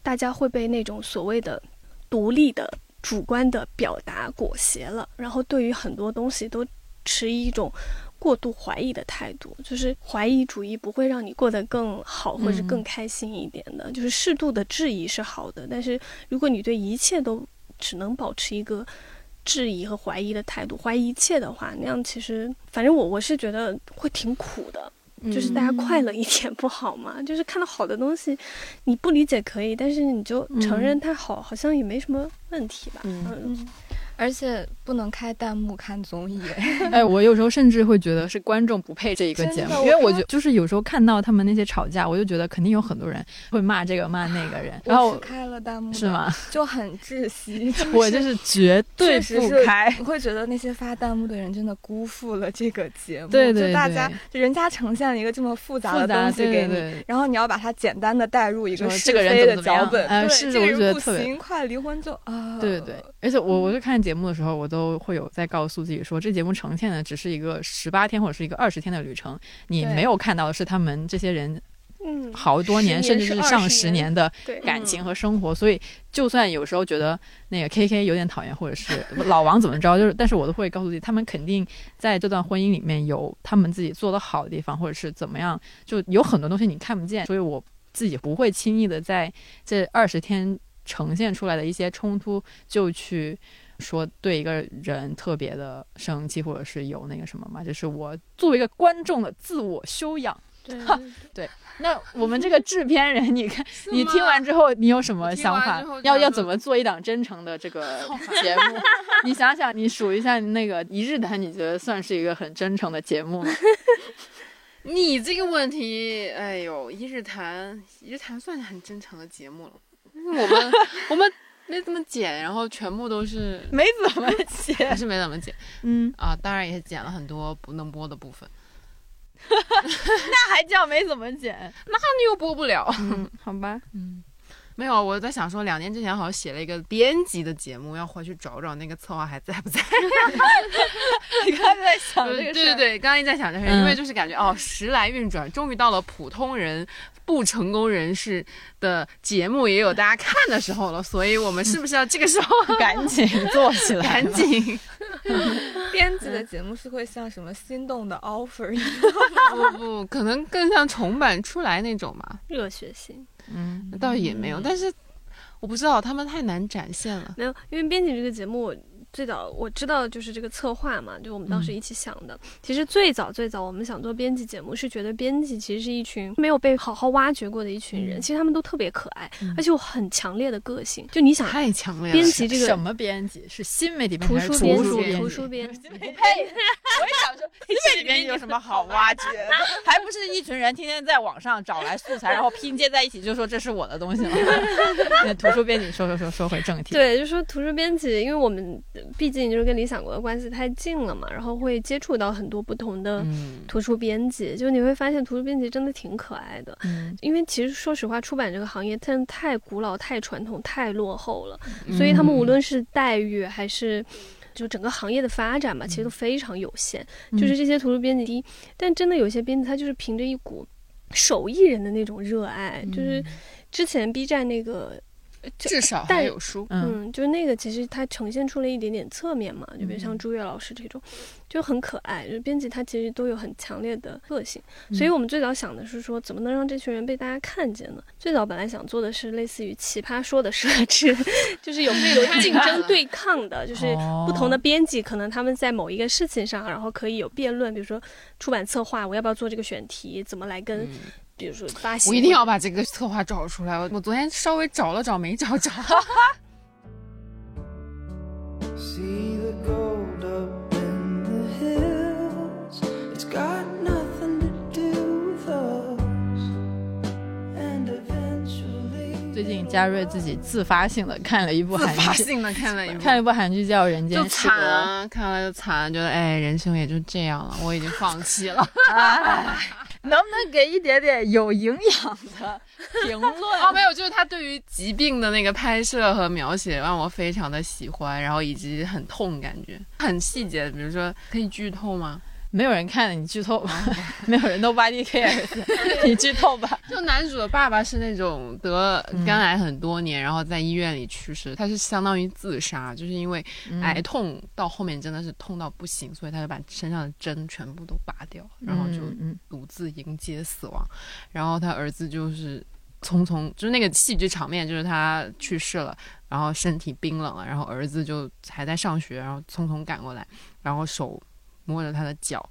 A: 大家会被那种所谓的独立的主观的表达裹挟了，然后对于很多东西都持一种过度怀疑的态度。就是怀疑主义不会让你过得更好或者更开心一点的。就是适度的质疑是好的，但是如果你对一切都只能保持一个。质疑和怀疑的态度，怀疑一切的话，那样其实，反正我我是觉得会挺苦的。就是大家快乐一点 不好吗？就是看到好的东西，你不理解可以，但是你就承认它好，好像也没什么问题吧。嗯。
B: 而且不能开弹幕看综艺，
C: 哎，我有时候甚至会觉得是观众不配这一个节目，因为我觉就是有时候看到他们那些吵架，我就觉得肯定有很多人会骂这个骂那个人，然后
B: 开了弹幕
C: 是吗？
B: 就很窒息，
C: 我就是绝对不开，
B: 我会觉得那些发弹幕的人真的辜负了这个节目，
C: 对对，
B: 大家就人家呈现了一个这么复杂的东西给你，然后你要把它简单的带入一个是非的脚本，
C: 呃，是
B: 这个
C: 人不
B: 行，快离婚就啊，
C: 对对对，而且我我就看节目的时候，我都。会有在告诉自己说，这节目呈现的只是一个十八天或者是一个二十天的旅程，你没有看到的是他们这些人，
A: 嗯，
C: 好多
A: 年
C: 甚至是上
A: 十
C: 年的感情和生活。所以，就算有时候觉得那个 K K 有点讨厌，或者是老王怎么着，就是，但是我都会告诉自己，他们肯定在这段婚姻里面有他们自己做的好的地方，或者是怎么样，就有很多东西你看不见。所以我自己不会轻易的在这二十天呈现出来的一些冲突就去。说对一个人特别的生气，或者是有那个什么嘛，就是我作为一个观众的自我修养。
A: 对
C: 对，那我们这个制片人，你看，你听完之后，你有什么想法？要要怎么做一档真诚的这个节目？你想想，你数一下那个一日谈，你觉得算是一个很真诚的节目吗？
E: 你这个问题，哎呦，一日谈，一日谈算是很真诚的节目了。我们我们。没怎么剪，然后全部都是
C: 没怎么剪，
E: 还是没怎么剪。
C: 嗯
E: 啊，当然也剪了很多不能播的部分。
C: 那还叫没怎么剪？
E: 那你又播不了。
C: 嗯，好吧。
E: 嗯。没有，我在想说，两年之前好像写了一个编辑的节目，要回去找找那个策划还在不在。
C: 你刚才在想这个事？
E: 对对对，刚刚一在想这个，因为就是感觉哦，时来运转，终于到了普通人不成功人士的节目也有大家看的时候了，所以我们是不是要这个时候
C: 赶紧做起来？
E: 赶紧。
B: 编辑的节目是会像什么心动的 offer 一样？
E: 不不，可能更像重版出来那种嘛，
A: 热血型。
E: 嗯，倒也没有，但是我不知道他们太难展现了。
A: 没有，因为编辑这个节目。最早我知道就是这个策划嘛，就我们当时一起想的。其实最早最早我们想做编辑节目，是觉得编辑其实是一群没有被好好挖掘过的一群人。其实他们都特别可爱，而且有很强烈的个性。就你想，
E: 太强烈了。
A: 编辑这个
C: 什么编辑？是新媒体编
A: 辑、
C: 图
A: 书编
C: 辑、
A: 图书编辑？
C: 不配！我也想说，新媒体编辑有什么好挖掘的？还不是一群人天天在网上找来素材，然后拼接在一起，就说这是我的东西了。图书编辑，说说说说回正题。
A: 对，就说图书编辑，因为我们毕竟就是跟理想国的关系太近了嘛，然后会接触到很多不同的图书编辑，就你会发现图书编辑真的挺可爱的。
C: 嗯，
A: 因为其实说实话，出版这个行业真的太古老、太传统、太落后了，所以他们无论是待遇还是就整个行业的发展嘛，其实都非常有限。就是这些图书编辑，但真的有些编辑他就是凭着一股手艺人的那种热爱，就是之前 B 站那个。
E: 至少
A: 但
E: 还有书。
C: 嗯
A: 嗯，就是那个其实它呈现出了一点点侧面嘛，就比如像
C: 嗯
A: 朱越老师这种，就很可爱。就是编辑他其实都有很强烈的个性，
C: 嗯
A: 所以我们最早想的是说，怎么能让这群人被大家看见呢？最早本来想做的是类似于奇葩说的设置，就是有没有竞争对抗的，就是不同的
C: 哦
A: 编辑可能他们在某一个事情上，然后可以有辩论，比如说出版策划，我要不要做这个选题，怎么来跟，
E: 嗯
A: 比如说
E: 我一定要把这个策划找出来。我我昨天稍微找了找，没找着。
F: See the gold up in the hills. It's got nothing to do with us. And eventually.
C: 最近嘉瑞自己自发性的看了一部韩剧，
E: 发性的看了一部，
C: 看了一部韩剧叫《人间
E: 就惨
C: 失格》。
E: 啊，看了就惨，觉得哎，人生也就这样了，我已经放弃了。
C: 能不能给一点点有营养的 评论？
E: 哦，没有，就是他对于疾病的那个拍摄和描写让我非常的喜欢，然后以及很痛，感觉很细节，比如说可以剧透吗？
C: 没有人看的，你剧透吧。没有人 nobody cares，你剧透吧。
E: 就男主的爸爸是那种得
C: 嗯
E: 肝癌很多年，然后在医院里去世，他是相当于自杀，就是因为癌痛到后面真的是痛到不行，所以他就把身上的针全部都拔掉，然后就独自迎接死亡。然后他儿子就是匆匆，就是那个戏剧场面，就是他去世了，然后身体冰冷了，然后儿子就还在上学，然后匆匆赶过来，然后手摸着他的脚。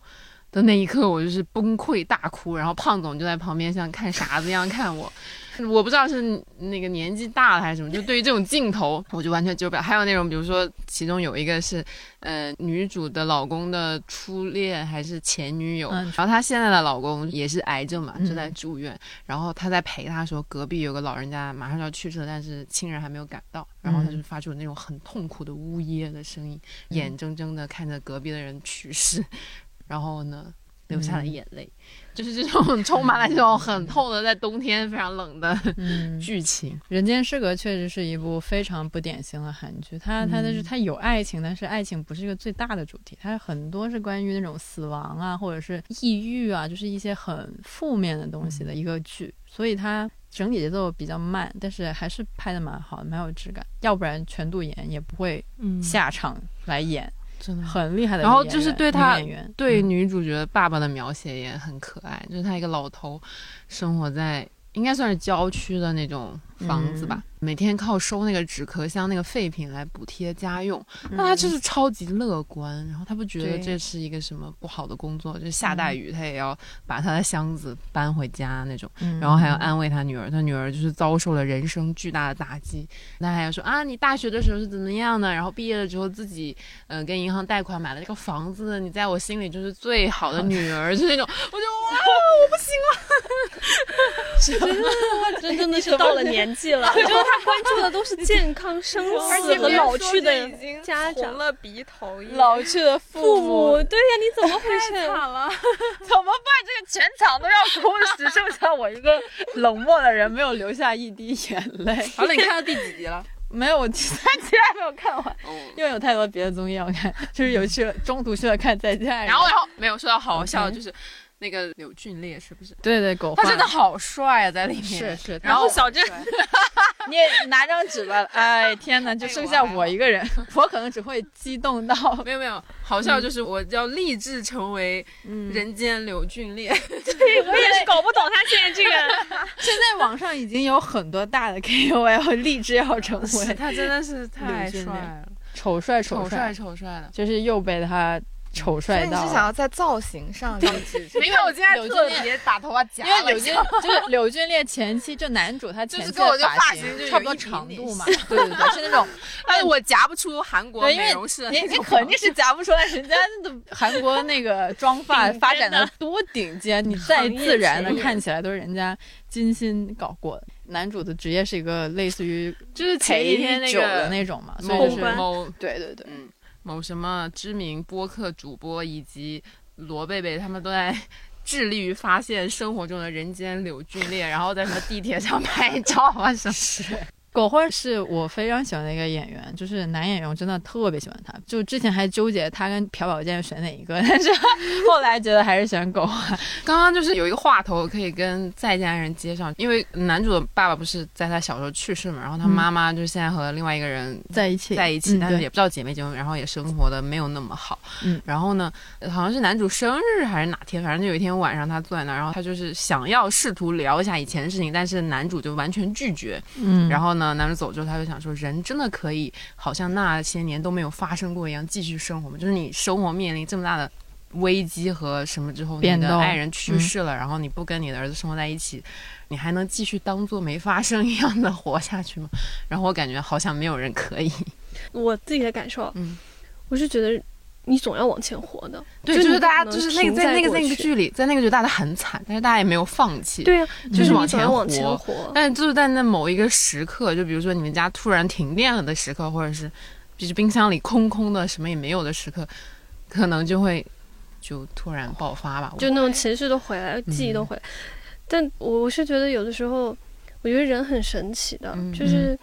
E: 的那一刻，我就是崩溃大哭，然后胖总就在旁边像看傻子一样看我，我不知道是那个年纪大了还是什么，就对于这种镜头，我就完全接受不了。还有那种，比如说其中有一个是，呃，女主的老公的初恋还是前女友，
C: 嗯
E: 然后她现在的老公也是癌症嘛，正在住院，然后她在陪她说，隔壁有个老人家马上就要去世了，但是亲人还没有赶到，然后她就发出那种很痛苦的呜咽的声音，眼睁睁的看着隔壁的人去世，然后呢流下了眼泪，就是这种 充满了这种很痛的，在冬天非常冷的
C: 嗯，
E: 剧情。
C: 人间失格确实是一部非常不典型的韩剧，它它的是它有爱情，但是爱情不是一个最大的主题，它很多是关于那种死亡啊，或者是抑郁啊，就是一些很负面的东西的一个剧，所以它整体节奏比较慢，但是还是拍的蛮好的，蛮有质感，要不然全度妍也不会
E: 嗯，
C: 下场来演，
E: 真的
C: 很厉害的。
E: 然后就是对
C: 他
E: 对
C: 嗯
E: 女主角爸爸的描写也很可爱，就是他一个老头，生活在应该算是郊区的那种房子吧，每天靠收那个纸壳箱那个废品来补贴家用，但他就是超级乐观，然后他不觉得这是一个什么不好的工作，就是下大雨他也要把他的箱子搬回家那种。
C: 嗯。
E: 然后还要安慰他女儿，他女儿就是遭受了人生巨大的打击，那还要说啊，你大学的时候是怎么样的，然后毕业了之后自己呃跟银行贷款买了这个房子，你在我心里就是最好的女儿，就那种，我就哇，我不行了。
A: 真真的是到了年纪了，就是他关注的都是健康、生死和老去的家长、
B: 了鼻头
C: 老去的父
A: 父母。对呀，你怎么回事？
B: 了，
C: 怎么办？这个全场都要哭，只剩下我一个冷漠的人，没有流下一滴眼泪。
E: 好了，你看到第几集了？
C: 没有，我第三集还没有看完，因为有太多别的综艺要看，就是有去了中途去了看《再见爱人》，
E: 然后然后没有说到好笑就是那个柳俊烈是不是？
C: 对对狗
E: 他真的好帅啊，在里面。
C: 是是，
E: 然后
C: 小郑，你也拿张纸吧，哎天哪，就剩下我一个人，我可能只会激动到，
E: 没有没有，好笑就是我要立志成为
C: 嗯，
E: 人间柳俊烈。
A: 对我也是搞不懂他现在这个。
C: 现在网上已经有很多大的 KOL 立志要成为
E: 他真的是太帅了，
C: 丑帅
E: 丑
C: 帅，
E: 丑帅的。
C: 就是又被他丑帅到了。
B: 你是想要在造型上励志？
E: 你 看我今天
C: 柳俊烈
E: 特别把头发夹
C: 因为柳俊就是柳俊烈前期就男主他前期
E: 就是跟我这个
C: 发
E: 发型就有
C: 差不多长度嘛，对对对，是那种
E: 但是我夹不出韩国，
C: 因为
E: 美容师的
C: 你
E: 那种
C: 你肯定是夹不出来，人家的韩国那个妆发发展的多顶尖，你再自然的看起来都是人家精心搞过的。男主的职业是一个类似于
E: 就是前
C: 陪
E: 一天那
C: 酒的
E: 个
C: 那种嘛，所以就是
E: 某
C: 对对对，
E: 嗯某什么知名播客主播以及罗贝贝他们都在。致力于发现生活中的人间柳俊烈，然后在什么地铁上拍照啊什么。
C: 狗焕是我非常喜欢的一个演员，就是男演员，我真的特别喜欢他。就之前还纠结他跟朴宝剑选哪一个，但是后来觉得还是选狗焕。
E: 刚刚就是有一个话头可以跟在家人接上，因为男主的爸爸不是在他小时候去世嘛，然后他妈妈就是现在和另外一个人
C: 在一起，
E: 在一起，但是也不知道姐妹结婚，然后也生活的没有那么好。
C: 嗯
E: 然后呢，好像是男主生日还是哪天，反正就有一天晚上他坐在那儿，然后他就是想要试图聊一下以前的事情，但是男主就完全拒绝。
C: 嗯，
E: 然后呢，男主走之后，他就想说，人真的可以好像那些年都没有发生过一样继续生活吗？就是你生活面临这么大的危机和什么之后，你的爱人去世了，然后你不跟你的儿子生活在一起，你还能继续当做没发生一样的活下去吗？然后我感觉好像没有人可以。
A: 我自己的感受，
E: 嗯，
A: 我是觉得你总要往前活的。
E: 对，
A: 就
E: 就是是大家就是那个在那个那个剧里，在那个剧大家很惨，但是大家也没有放弃。
A: 对呀、
E: 就是
A: 是
E: 往前
A: 往前活。
E: 但是就是在那某一个时刻，就比如说你们家突然停电了的时刻，或者是就是冰箱里空空的，什么也没有的时刻，可能就会就突然爆发吧。
A: 就那种情绪都回来了，记忆都回来。但我我是觉得有的时候，我觉得人很神奇的，
E: 嗯
A: 就是，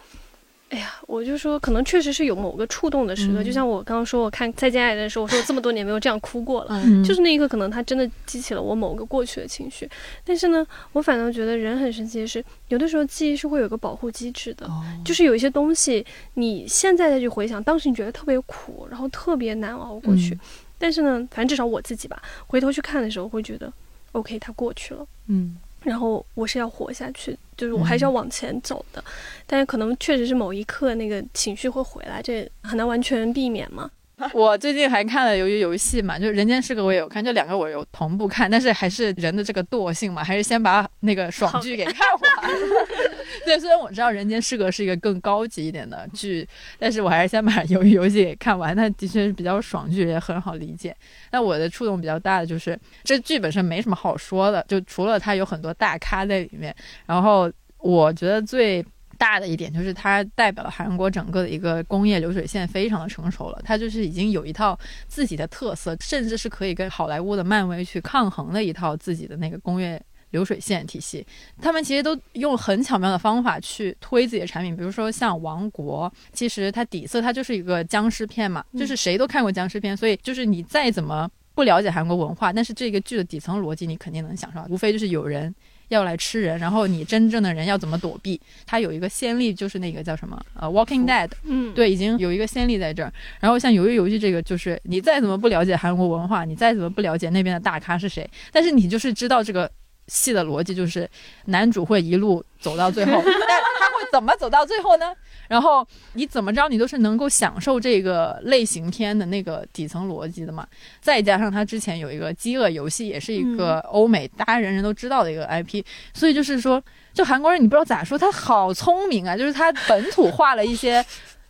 A: 哎呀，我就说可能确实是有某个触动的时刻，
E: 嗯。
A: 就像我刚刚说，我看《再见爱人》的时候，我说我这么多年没有这样哭过了。
E: 嗯。
A: 就是那一刻，可能他真的激起了我某个过去的情绪，但是呢，我反倒觉得人很神奇的是，有的时候记忆是会有个保护机制的，
E: 哦。
A: 就是有一些东西，你现在再去回想，当时你觉得特别苦，然后特别难熬过去，
C: 嗯。
A: 但是呢，反正至少我自己吧，回头去看的时候会觉得，OK，它过去了。
C: 嗯。
A: 然后我是要活下去，就是我还是要往前走的，但是可能确实是某一刻那个情绪会回来，这很难完全避免嘛。
C: 我最近还看了《鱿鱼游戏》嘛，就是《人间失格》我也有看，这两个我有同步看，但是还是人的这个惰性嘛，还是先把那个爽剧给看完。对，虽然我知道《人间失格》是一个更高级一点的剧，但是我还是先把《鱿鱼游戏》给看完。它的确是比较爽剧，也很好理解。那我的触动比较大的就是这剧本身没什么好说的，就除了它有很多大咖在里面，然后我觉得最大的一点就是它代表了韩国整个的一个工业流水线非常的成熟了，它就是已经有一套自己的特色，甚至是可以跟好莱坞的漫威去抗衡的一套自己的那个工业。流水线体系，他们其实都用很巧妙的方法去推自己的产品，比如说像《王国》，其实它底色它就是一个僵尸片嘛，就是谁都看过僵尸片，所以就是你再怎么不了解韩国文化，但是这个剧的底层逻辑你肯定能想出来，无非就是有人要来吃人，然后你真正的人要怎么躲避。它有一个先例，就是那个叫什么呃《Walking Dead》，
A: 嗯，
C: 对，已经有一个先例在这儿。然后像《鱿鱼游戏》这个，就是你再怎么不了解韩国文化，你再怎么不了解那边的大咖是谁，但是你就是知道这个戏的逻辑，就是男主会一路走到最后，但他会怎么走到最后呢？然后你怎么着，你都是能够享受这个类型片的那个底层逻辑的嘛。再加上他之前有一个《饥饿游戏》，也是一个欧美大家人人都知道的一个 IP，所以就是说，就韩国人你不知道咋说，他好聪明啊，就是他本土化了一些。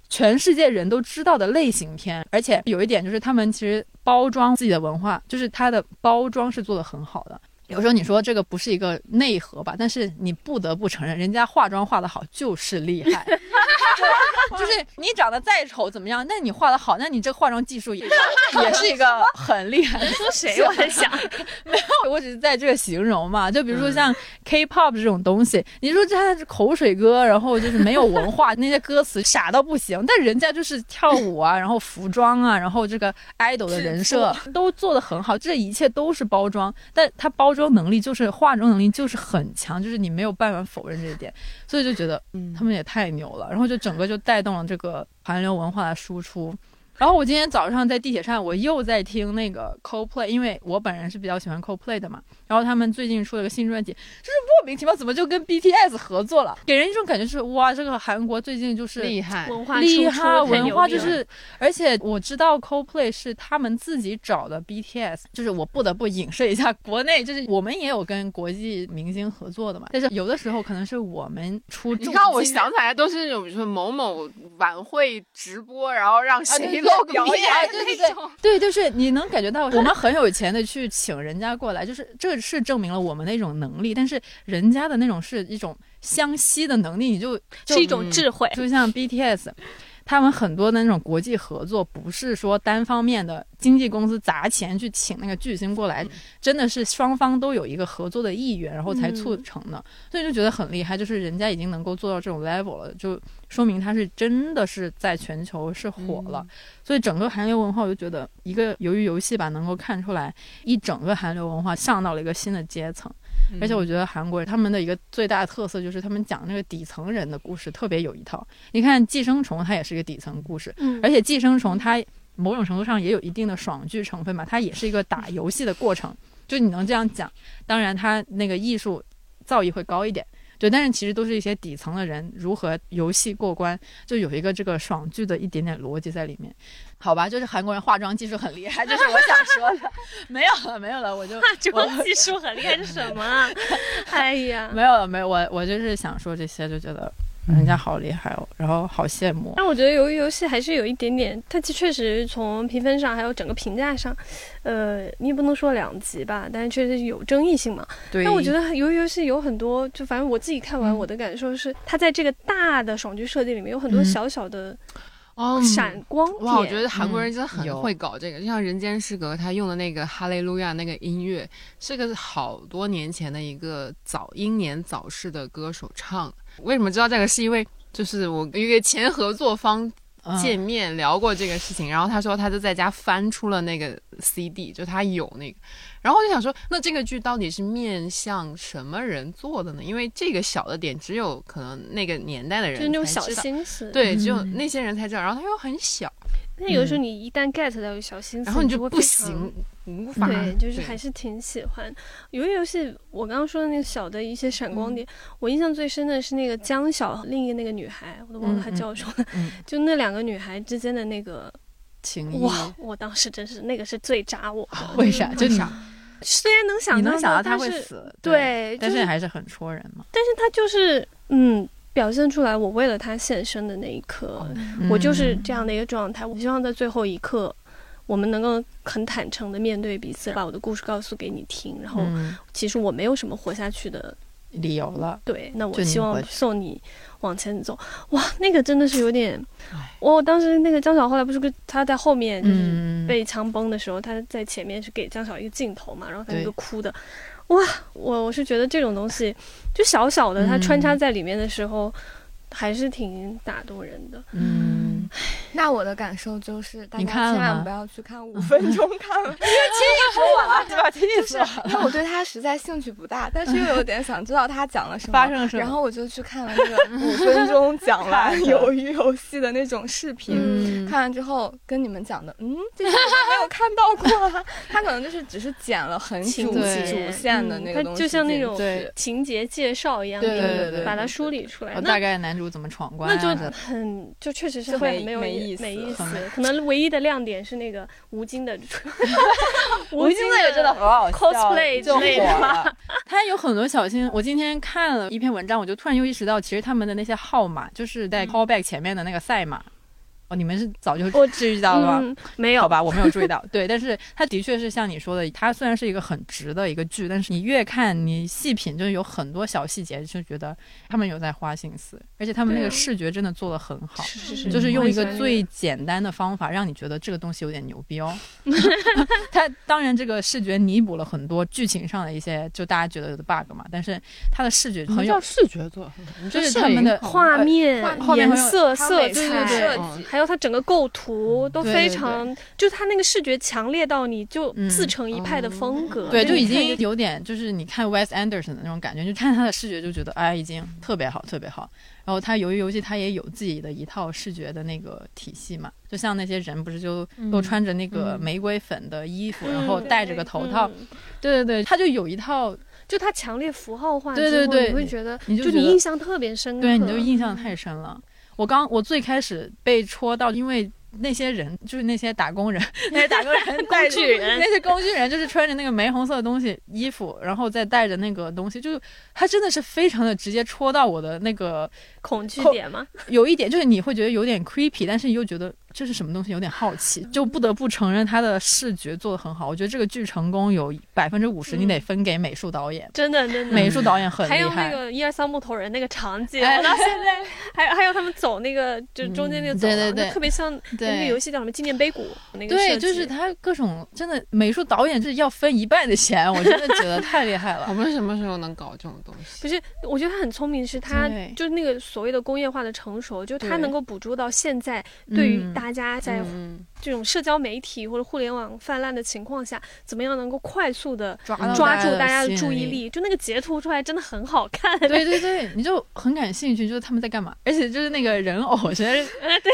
C: 全世界人都知道的类型片，而且有一点就是他们其实包装自己的文化，就是它的包装是做的很好的。有时候你说这个不是一个内核吧，但是你不得不承认，人家化妆化的好就是厉害。就是你长得再丑怎么样，那你化的好，那你这化妆技术也 也是一个很厉害的。
A: 说谁？我在想，
C: 没有，我只是在这个形容嘛。就比如说像 K-pop 这种东西，你说这他是口水歌，然后就是没有文化，那些歌词傻到不行，但人家就是跳舞啊，然后服装啊，然后这个 idol 的人设都做得很好，这一切都是包装，但他包装能力就是化妆能力就是很强，就是你没有办法否认这一点，所以就觉得
E: 嗯
C: 他们也太牛了，然后就整个就带动了这个韩流文化的输出。然后我今天早上在地铁上，我又在听那个 Coldplay，因为我本人是比较喜欢 Coldplay 的嘛。然后他们最近出了个新专辑，就是莫名其妙怎么就跟 BTS 合作了，给人一种感觉是哇，这个韩国最近就是
E: 厉害，
A: 文化
C: 厉害，文化就是，而且我知道 Coldplay 是他们自己找的 BTS，就是我不得不影射一下国内，就是我们也有跟国际明星合作的嘛，但是有的时候可能是我们出重
E: 你看我想起来都是那种，比如说某某晚会直播，然后让
C: 啊，
E: 谁
C: 对
E: 露个
C: 表演，啊对对对 对，就是你能感觉到我们很有钱的去请人家过来，就是这是证明了我们的一种能力，但是人家的那种是一种相吸的能力，你就就是
A: 一种智慧。
C: 就像 BTS。他们很多的那种国际合作，不是说单方面的经纪公司砸钱去请那个巨星过来，真的是双方都有一个合作的意愿，然后才促成的。所以就觉得很厉害，就是人家已经能够做到这种 level 了，就说明他是真的是在全球是火了。所以整个韩流文化，我就觉得一个由于游戏吧，能够看出来一整个韩流文化上到了一个新的阶层。而且我觉得韩国人他们的一个最大的特色就是他们讲那个底层人的故事特别有一套。你看《寄生虫》，它也是一个底层故事，
A: 嗯
C: 而且《寄生虫》它某种程度上也有一定的爽剧成分嘛，它也是一个打游戏的过程，就你能这样讲。当然，它那个艺术造诣会高一点。对，但是其实都是一些底层的人如何游戏过关，就有一个这个爽剧的一点点逻辑在里面。好吧，就是韩国人化妆技术很厉害，这是我想说的。没有了，没有了，我就
A: 化妆技术很厉害是什么啊？哎呀，
C: 没有了，没有我我就是想说这些，就觉得人家好厉害哦，然后好羡慕。
A: 但我觉得由于游戏还是有一点点，它其实确实从评分上还有整个评价上，呃，你也不能说两极吧，但是确实有争议性嘛。
C: 对，
A: 但我觉得由于游戏有很多，就反正我自己看完，
C: 嗯
A: 我的感受是，它在这个大的爽剧设定里面有很多
C: 嗯
A: 小小的
E: 哦，
A: 闪光点。
E: 哇，我觉得韩国人真的很会搞这个，就像《人间失格》，他用的那个哈利路亚那个音乐，是个好多年前的一个早英年早逝的歌手唱。为什么知道这个？是因为就是我一个前合作方
C: 嗯
E: 见面聊过这个事情，然后他说他就在家翻出了那个 CD，就他有那个，然后我就想说，那这个剧到底是面向什么人做的呢？因为这个小的点只有可能那个年代的人
A: 就那种小心思，
E: 对，只有
C: 嗯。
E: 那些人才知道，然后他又很小，
A: 那有的时候你一旦 get 到有小心思，
E: 然后你就不行，无法
A: 对，就是还是挺喜欢。有一游戏，我刚刚说的那个小的一些闪光点，我印象最深的是那个江晓和另一个那个女孩，我都忘了她叫什么就那两个女孩之间的那个，
C: 情谊，
A: 哇，我当时真是那个是最扎我的。
C: 为啥？就你
A: 虽然能想到
C: 能想到他
A: 但是
C: 会死，
A: 对，
C: 但
A: 是
C: 还是很戳人嘛。
A: 但是她就是嗯。表现出来，我为了他献身的那一刻，我就是这样的一个状态。我希望在最后一刻，我们能够很坦诚的面对彼此，把我的故事告诉给你听。然后，
C: 嗯
A: 其实我没有什么活下去的
C: 理由了。
A: 对，那我希望送你往前走。哇，那个真的是有点
E: 唉，
A: 我当时那个江晓后来不是跟他在后面就是
C: 嗯，
A: 被枪崩的时候，他在前面是给江晓一个镜头嘛，然后他
C: 对
A: 那个哭的，哇，我我是觉得这种东西就小小的，他穿插
C: 嗯
A: 在里面的时候。还是挺打动人的，
C: 嗯，
B: 那我的感受就是，大家千万不要去看 五分钟看了，
C: 对吧？气死我
B: 因为我对他实在兴趣不大，但是又有点想知道他讲了什么，
C: 发生了什么
B: 然后我就去看了那个 五分钟讲完鱿鱼游戏的那种视频。
A: 嗯，
B: 看完之后跟你们讲的，嗯，这些我都没有看到过啊。他可能就是只是剪了很
A: 情
B: 主主线的那个东西
A: 就像那种
C: 对
A: 情节介绍一样，
C: 对对对对
A: 把它梳理出来。那
C: 大概男主怎么闯关
A: 那就？很就确实是
B: 就没
A: 没有
B: 没意思
A: 没意思，可能唯一的亮点是那个吴京的
C: 吴京的也真的很好笑
A: cosplay
C: 就
A: 之类的。
C: 他有很多小心，我今天看了一篇文章，我就突然又意识到，其实他们的那些号码就是在 callback 前面的那个赛马。哦，你们是早就
A: 我
C: 注意到了吗？
A: 嗯，没有
C: 好吧，我没有注意到。对，但是它的确是像你说的，它虽然是一个很直的一个剧，但是你越看你细品，就是有很多小细节，就觉得他们有在花心思，而且他们那个视觉真的做的很好。
A: 是是是，
C: 就是用一个最简单的方法，让你觉得这个东西有点牛逼哦。它当然这个视觉弥补了很多剧情上的一些就大家觉得有的 bug 嘛，但是它的视觉很有
E: 叫视觉做
C: 就是他们的
A: 画面
B: 画、
C: 画面
A: 颜色、
B: 它
A: 色彩
B: 设
E: 嗯
B: 计，
A: 还有它整个构图都
C: 对对
A: 非常，就它那个视觉强烈到你就
C: 嗯
A: 自成一派的风格，
C: 对，就已经有点就是你看 Wes Anderson 的那种感觉，就看他的视觉就觉得哎，已经特别好，特别好。然后他由于游戏他也有自己的一套视觉的那个体系嘛，就像那些人不是就都穿着那个
E: 嗯
C: 玫瑰粉的衣服，然
A: 嗯
C: 后戴着个头套，
A: 嗯
C: 对对对，他就有一套，
A: 就它强烈符号化
C: 对对对
A: 你会觉得，就你
C: 你就觉得
A: 印象特别深刻，
C: 对，你就印象太深了。我刚我最开始被戳到，因为那些人就是那些打工人，那些打工人
A: 工具人。
C: 那些工具人就是穿着那个玫红色的东西衣服，然后再带着那个东西，就是他真的是非常的直接戳到我的那个
A: 恐惧点吗，
C: 有一点就是你会觉得有点 creepy，但是你又觉得这是什么东西，有点好奇，就不得不承认他的视觉做的很好。我觉得这个剧成功有百分之五十，你得分给美术导演，
A: 真的真的。
C: 美术导演很厉害。
A: 还有那个一二三木头人那个场景，
C: 哎
A: 我到现在还有还有他们走那个就中间那个走廊，
C: 对对对
A: 就特别像那个游戏叫什么纪念碑谷那个
C: 对，就是他各种真的美术导演是要分一半的钱，我真的觉得太厉害了 我。
E: 们什么时候能搞这种东西？
A: 不是，我觉得他很聪明，是他就是那个所谓的工业化的成熟，就他能够捕捉到现在对于
C: 嗯
A: 大家在，这种社交媒体或者互联网泛滥的情况下，怎么样能够快速的
C: 抓
A: 抓住大家的注意。力。就那个截图出来真的很好看，
C: 对对对，你就很感兴趣，就是他们在干嘛，而且就是那个人偶，实在 是
A: 对，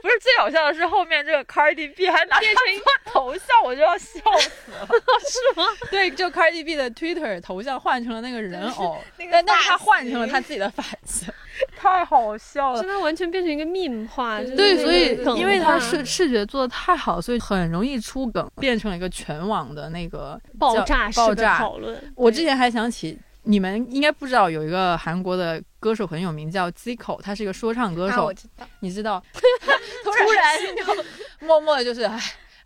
D: 不是最搞笑的是后面这个 Cardi B 还拿
A: 变成一
D: 个头像，我就要笑死了。
A: 是吗？
C: 对，就 Cardi B 的 Twitter 头像换成了那个人偶，
D: 那个
C: 但但是他换成了他自己的发型。
D: 太好笑了
A: 现在完全变成一个 meme 化，就是
C: 对，所以因为他
A: 化
C: 视视觉做的太好，所以很容易出梗，变成了一个全网的那个
A: 爆炸式
C: 炸。
A: 讨论。
C: 我之前还想起。你们应该不知道，有一个韩国的歌手很有名，叫 Zico，他是一个说唱歌
B: 啊，
C: 手。
B: 我知道，
C: 你知道？突然 就默默的，就是哎，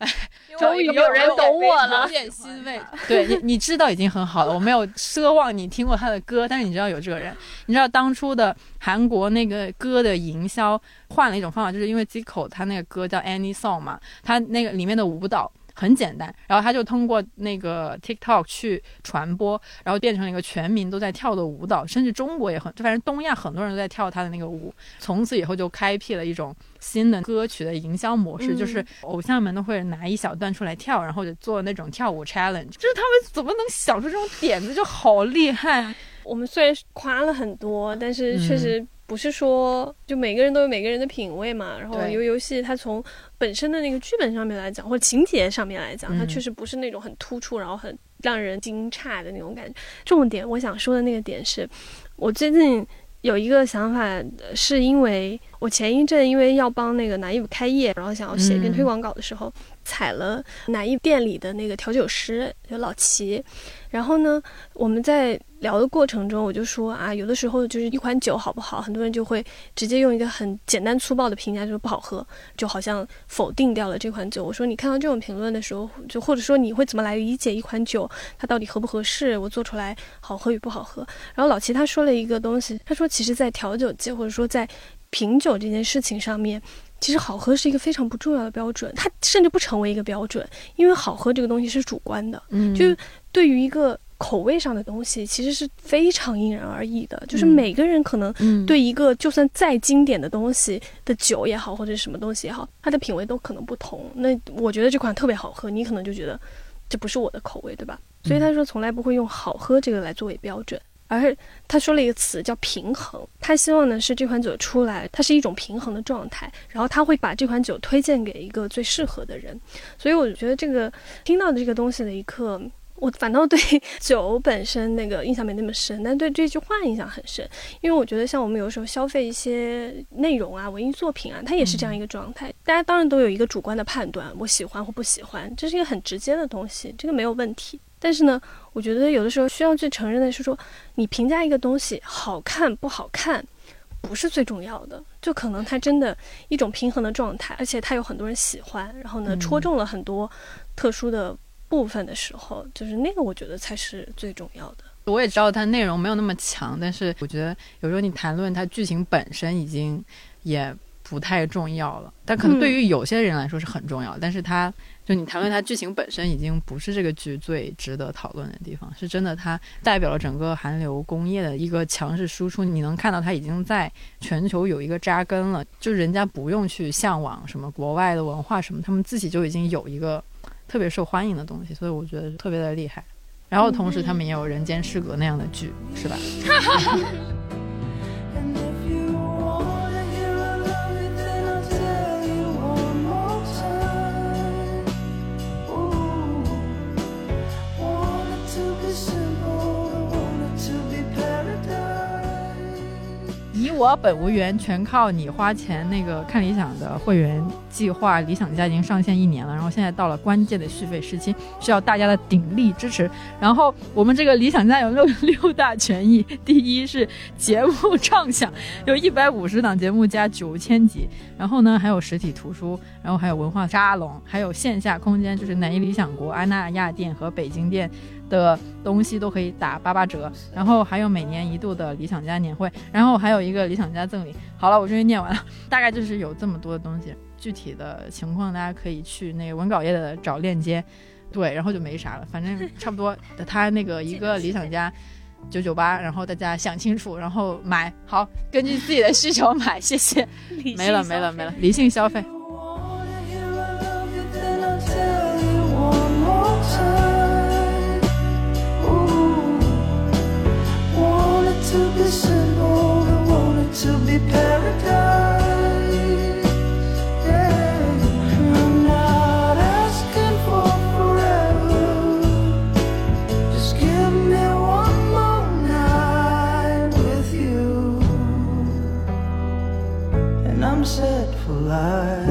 A: 终于有人懂我了
C: 有点欣慰。对你，你知道已经很好了。我没有奢望你听过他的歌，但是你知道有这个人。你知道当初的韩国那个歌的营销换了一种方法，就是因为 Zico 他那个歌叫 Any Song 嘛，他那个里面的舞蹈。很简单，然后他就通过那个 TikTok 去传播，然后变成了一个全民都在跳的舞蹈，甚至中国也很，就反正东亚很多人都在跳他的那个舞。从此以后就开辟了一种新的歌曲的营销模式，
A: 嗯
C: 就是偶像们都会拿一小段出来跳，然后就做那种跳舞 challenge，就是他们怎么能想出这种点子，就好厉害。
A: 我们虽然夸了很多，但是确
C: 嗯
A: 实不是说就每个人都有每个人的品味嘛。然后游游戏它从本身的那个剧本上面来讲，或者情节上面来讲，它
C: 嗯
A: 确实不是那种很突出，然后很让人惊诧的那种感觉。重点我想说的那个点是，我最近。有一个想法，呃是因为我前一阵因为要帮那个拿衣服开业，然后想要写一篇
C: 嗯
A: 推广稿的时候，采了拿衣店里的那个调酒师，就老齐。然后呢，我们在聊的过程中，我就说啊，有的时候就是一款酒好不好，很多人就会直接用一个很简单粗暴的评价，就是不好喝，就好像否定掉了这款酒。我说你看到这种评论的时候，就或者说你会怎么来理解一款酒它到底合不合适，我做出来好喝与不好喝？然后老齐他说了一个东西，他说其实，在调酒界或者说在品酒这件事情上面。其实好喝是一个非常不重要的标准，它甚至不成为一个标准，因为好喝这个东西是主观的。
C: 嗯
A: 就对于一个口味上的东西，其实是非常因人而异的。就是
C: 嗯
A: 每个人可能
C: 嗯
A: 对一个就算再经典的东西的酒也好，或者什么东西也好，它的品味都可能不同。那我觉得这款特别好喝，你可能就觉得这不是我的口味，对吧？所以他说从来不会用好喝这个来作为标准。而他说了一个词叫平衡，他希望呢是这款酒出来，它是一种平衡的状态，然后他会把这款酒推荐给一个最适合的人。所以我觉得这个听到的这个东西的一刻，我反倒对 酒本身那个印象没那么深，但对这句话印象很深，因为我觉得像我们有时候消费一些内容啊、文艺作品啊，它也是这样一个状态。大家当然都有一个主观的判断，我喜欢或不喜欢，这是一个很直接的东西，这个没有问题。但是呢，我觉得有的时候需要去承认的是说，你评价一个东西好看不好看，不是最重要的，就可能它真的一种平衡的状态，而且它有很多人喜欢，然后呢
C: 嗯
A: 戳中了很多特殊的部分的时候，就是那个我觉得才是最重要的。
C: 我也知道它内容没有那么强，但是我觉得有时候你谈论它剧情本身已经也不太重要了。但可能对于有些人来说是很重要，但是它就你谈论它剧情本身已经不是这个剧最值得讨论的地方，是真的它代表了整个韩流工业的一个强势输出。你能看到它已经在全球有一个扎根了，就人家不用去向往什么国外的文化什么，他们自己就已经有一个特别受欢迎的东西，所以我觉得特别的厉害。然后同时他们也有《人间失格》那样的剧，是吧？你 我本无缘，全靠你花钱。那个看理想的会员计划，理想家已经上线一年了，然后现在到了关键的续费时期，需要大家的鼎力支持。然后我们这个理想家有六六大权益，第一是节目畅享，有一百五十档节目加九千集，然后呢还有实体图书，然后还有文化沙龙，还有线下空间，就是南一理想国、安娜亚店和北京店。的东西都可以打八八折，然后还有每年一度的理想家年会，然后还有一个理想家赠礼。好了，我终于念完了，大概就是有这么多的东西，具体的情况大家可以去那个文稿页的找链接，对，然后就没啥了，反正差不多。他那个一个理想家 九九八，然后大家想清楚，然后买好，根据自己的需求买，谢谢。没了没了没了，理性消费。
F: To be simple, I want it to be paradise. Yeah, I'm not asking for forever. Just give me one more night with you and I'm set for life.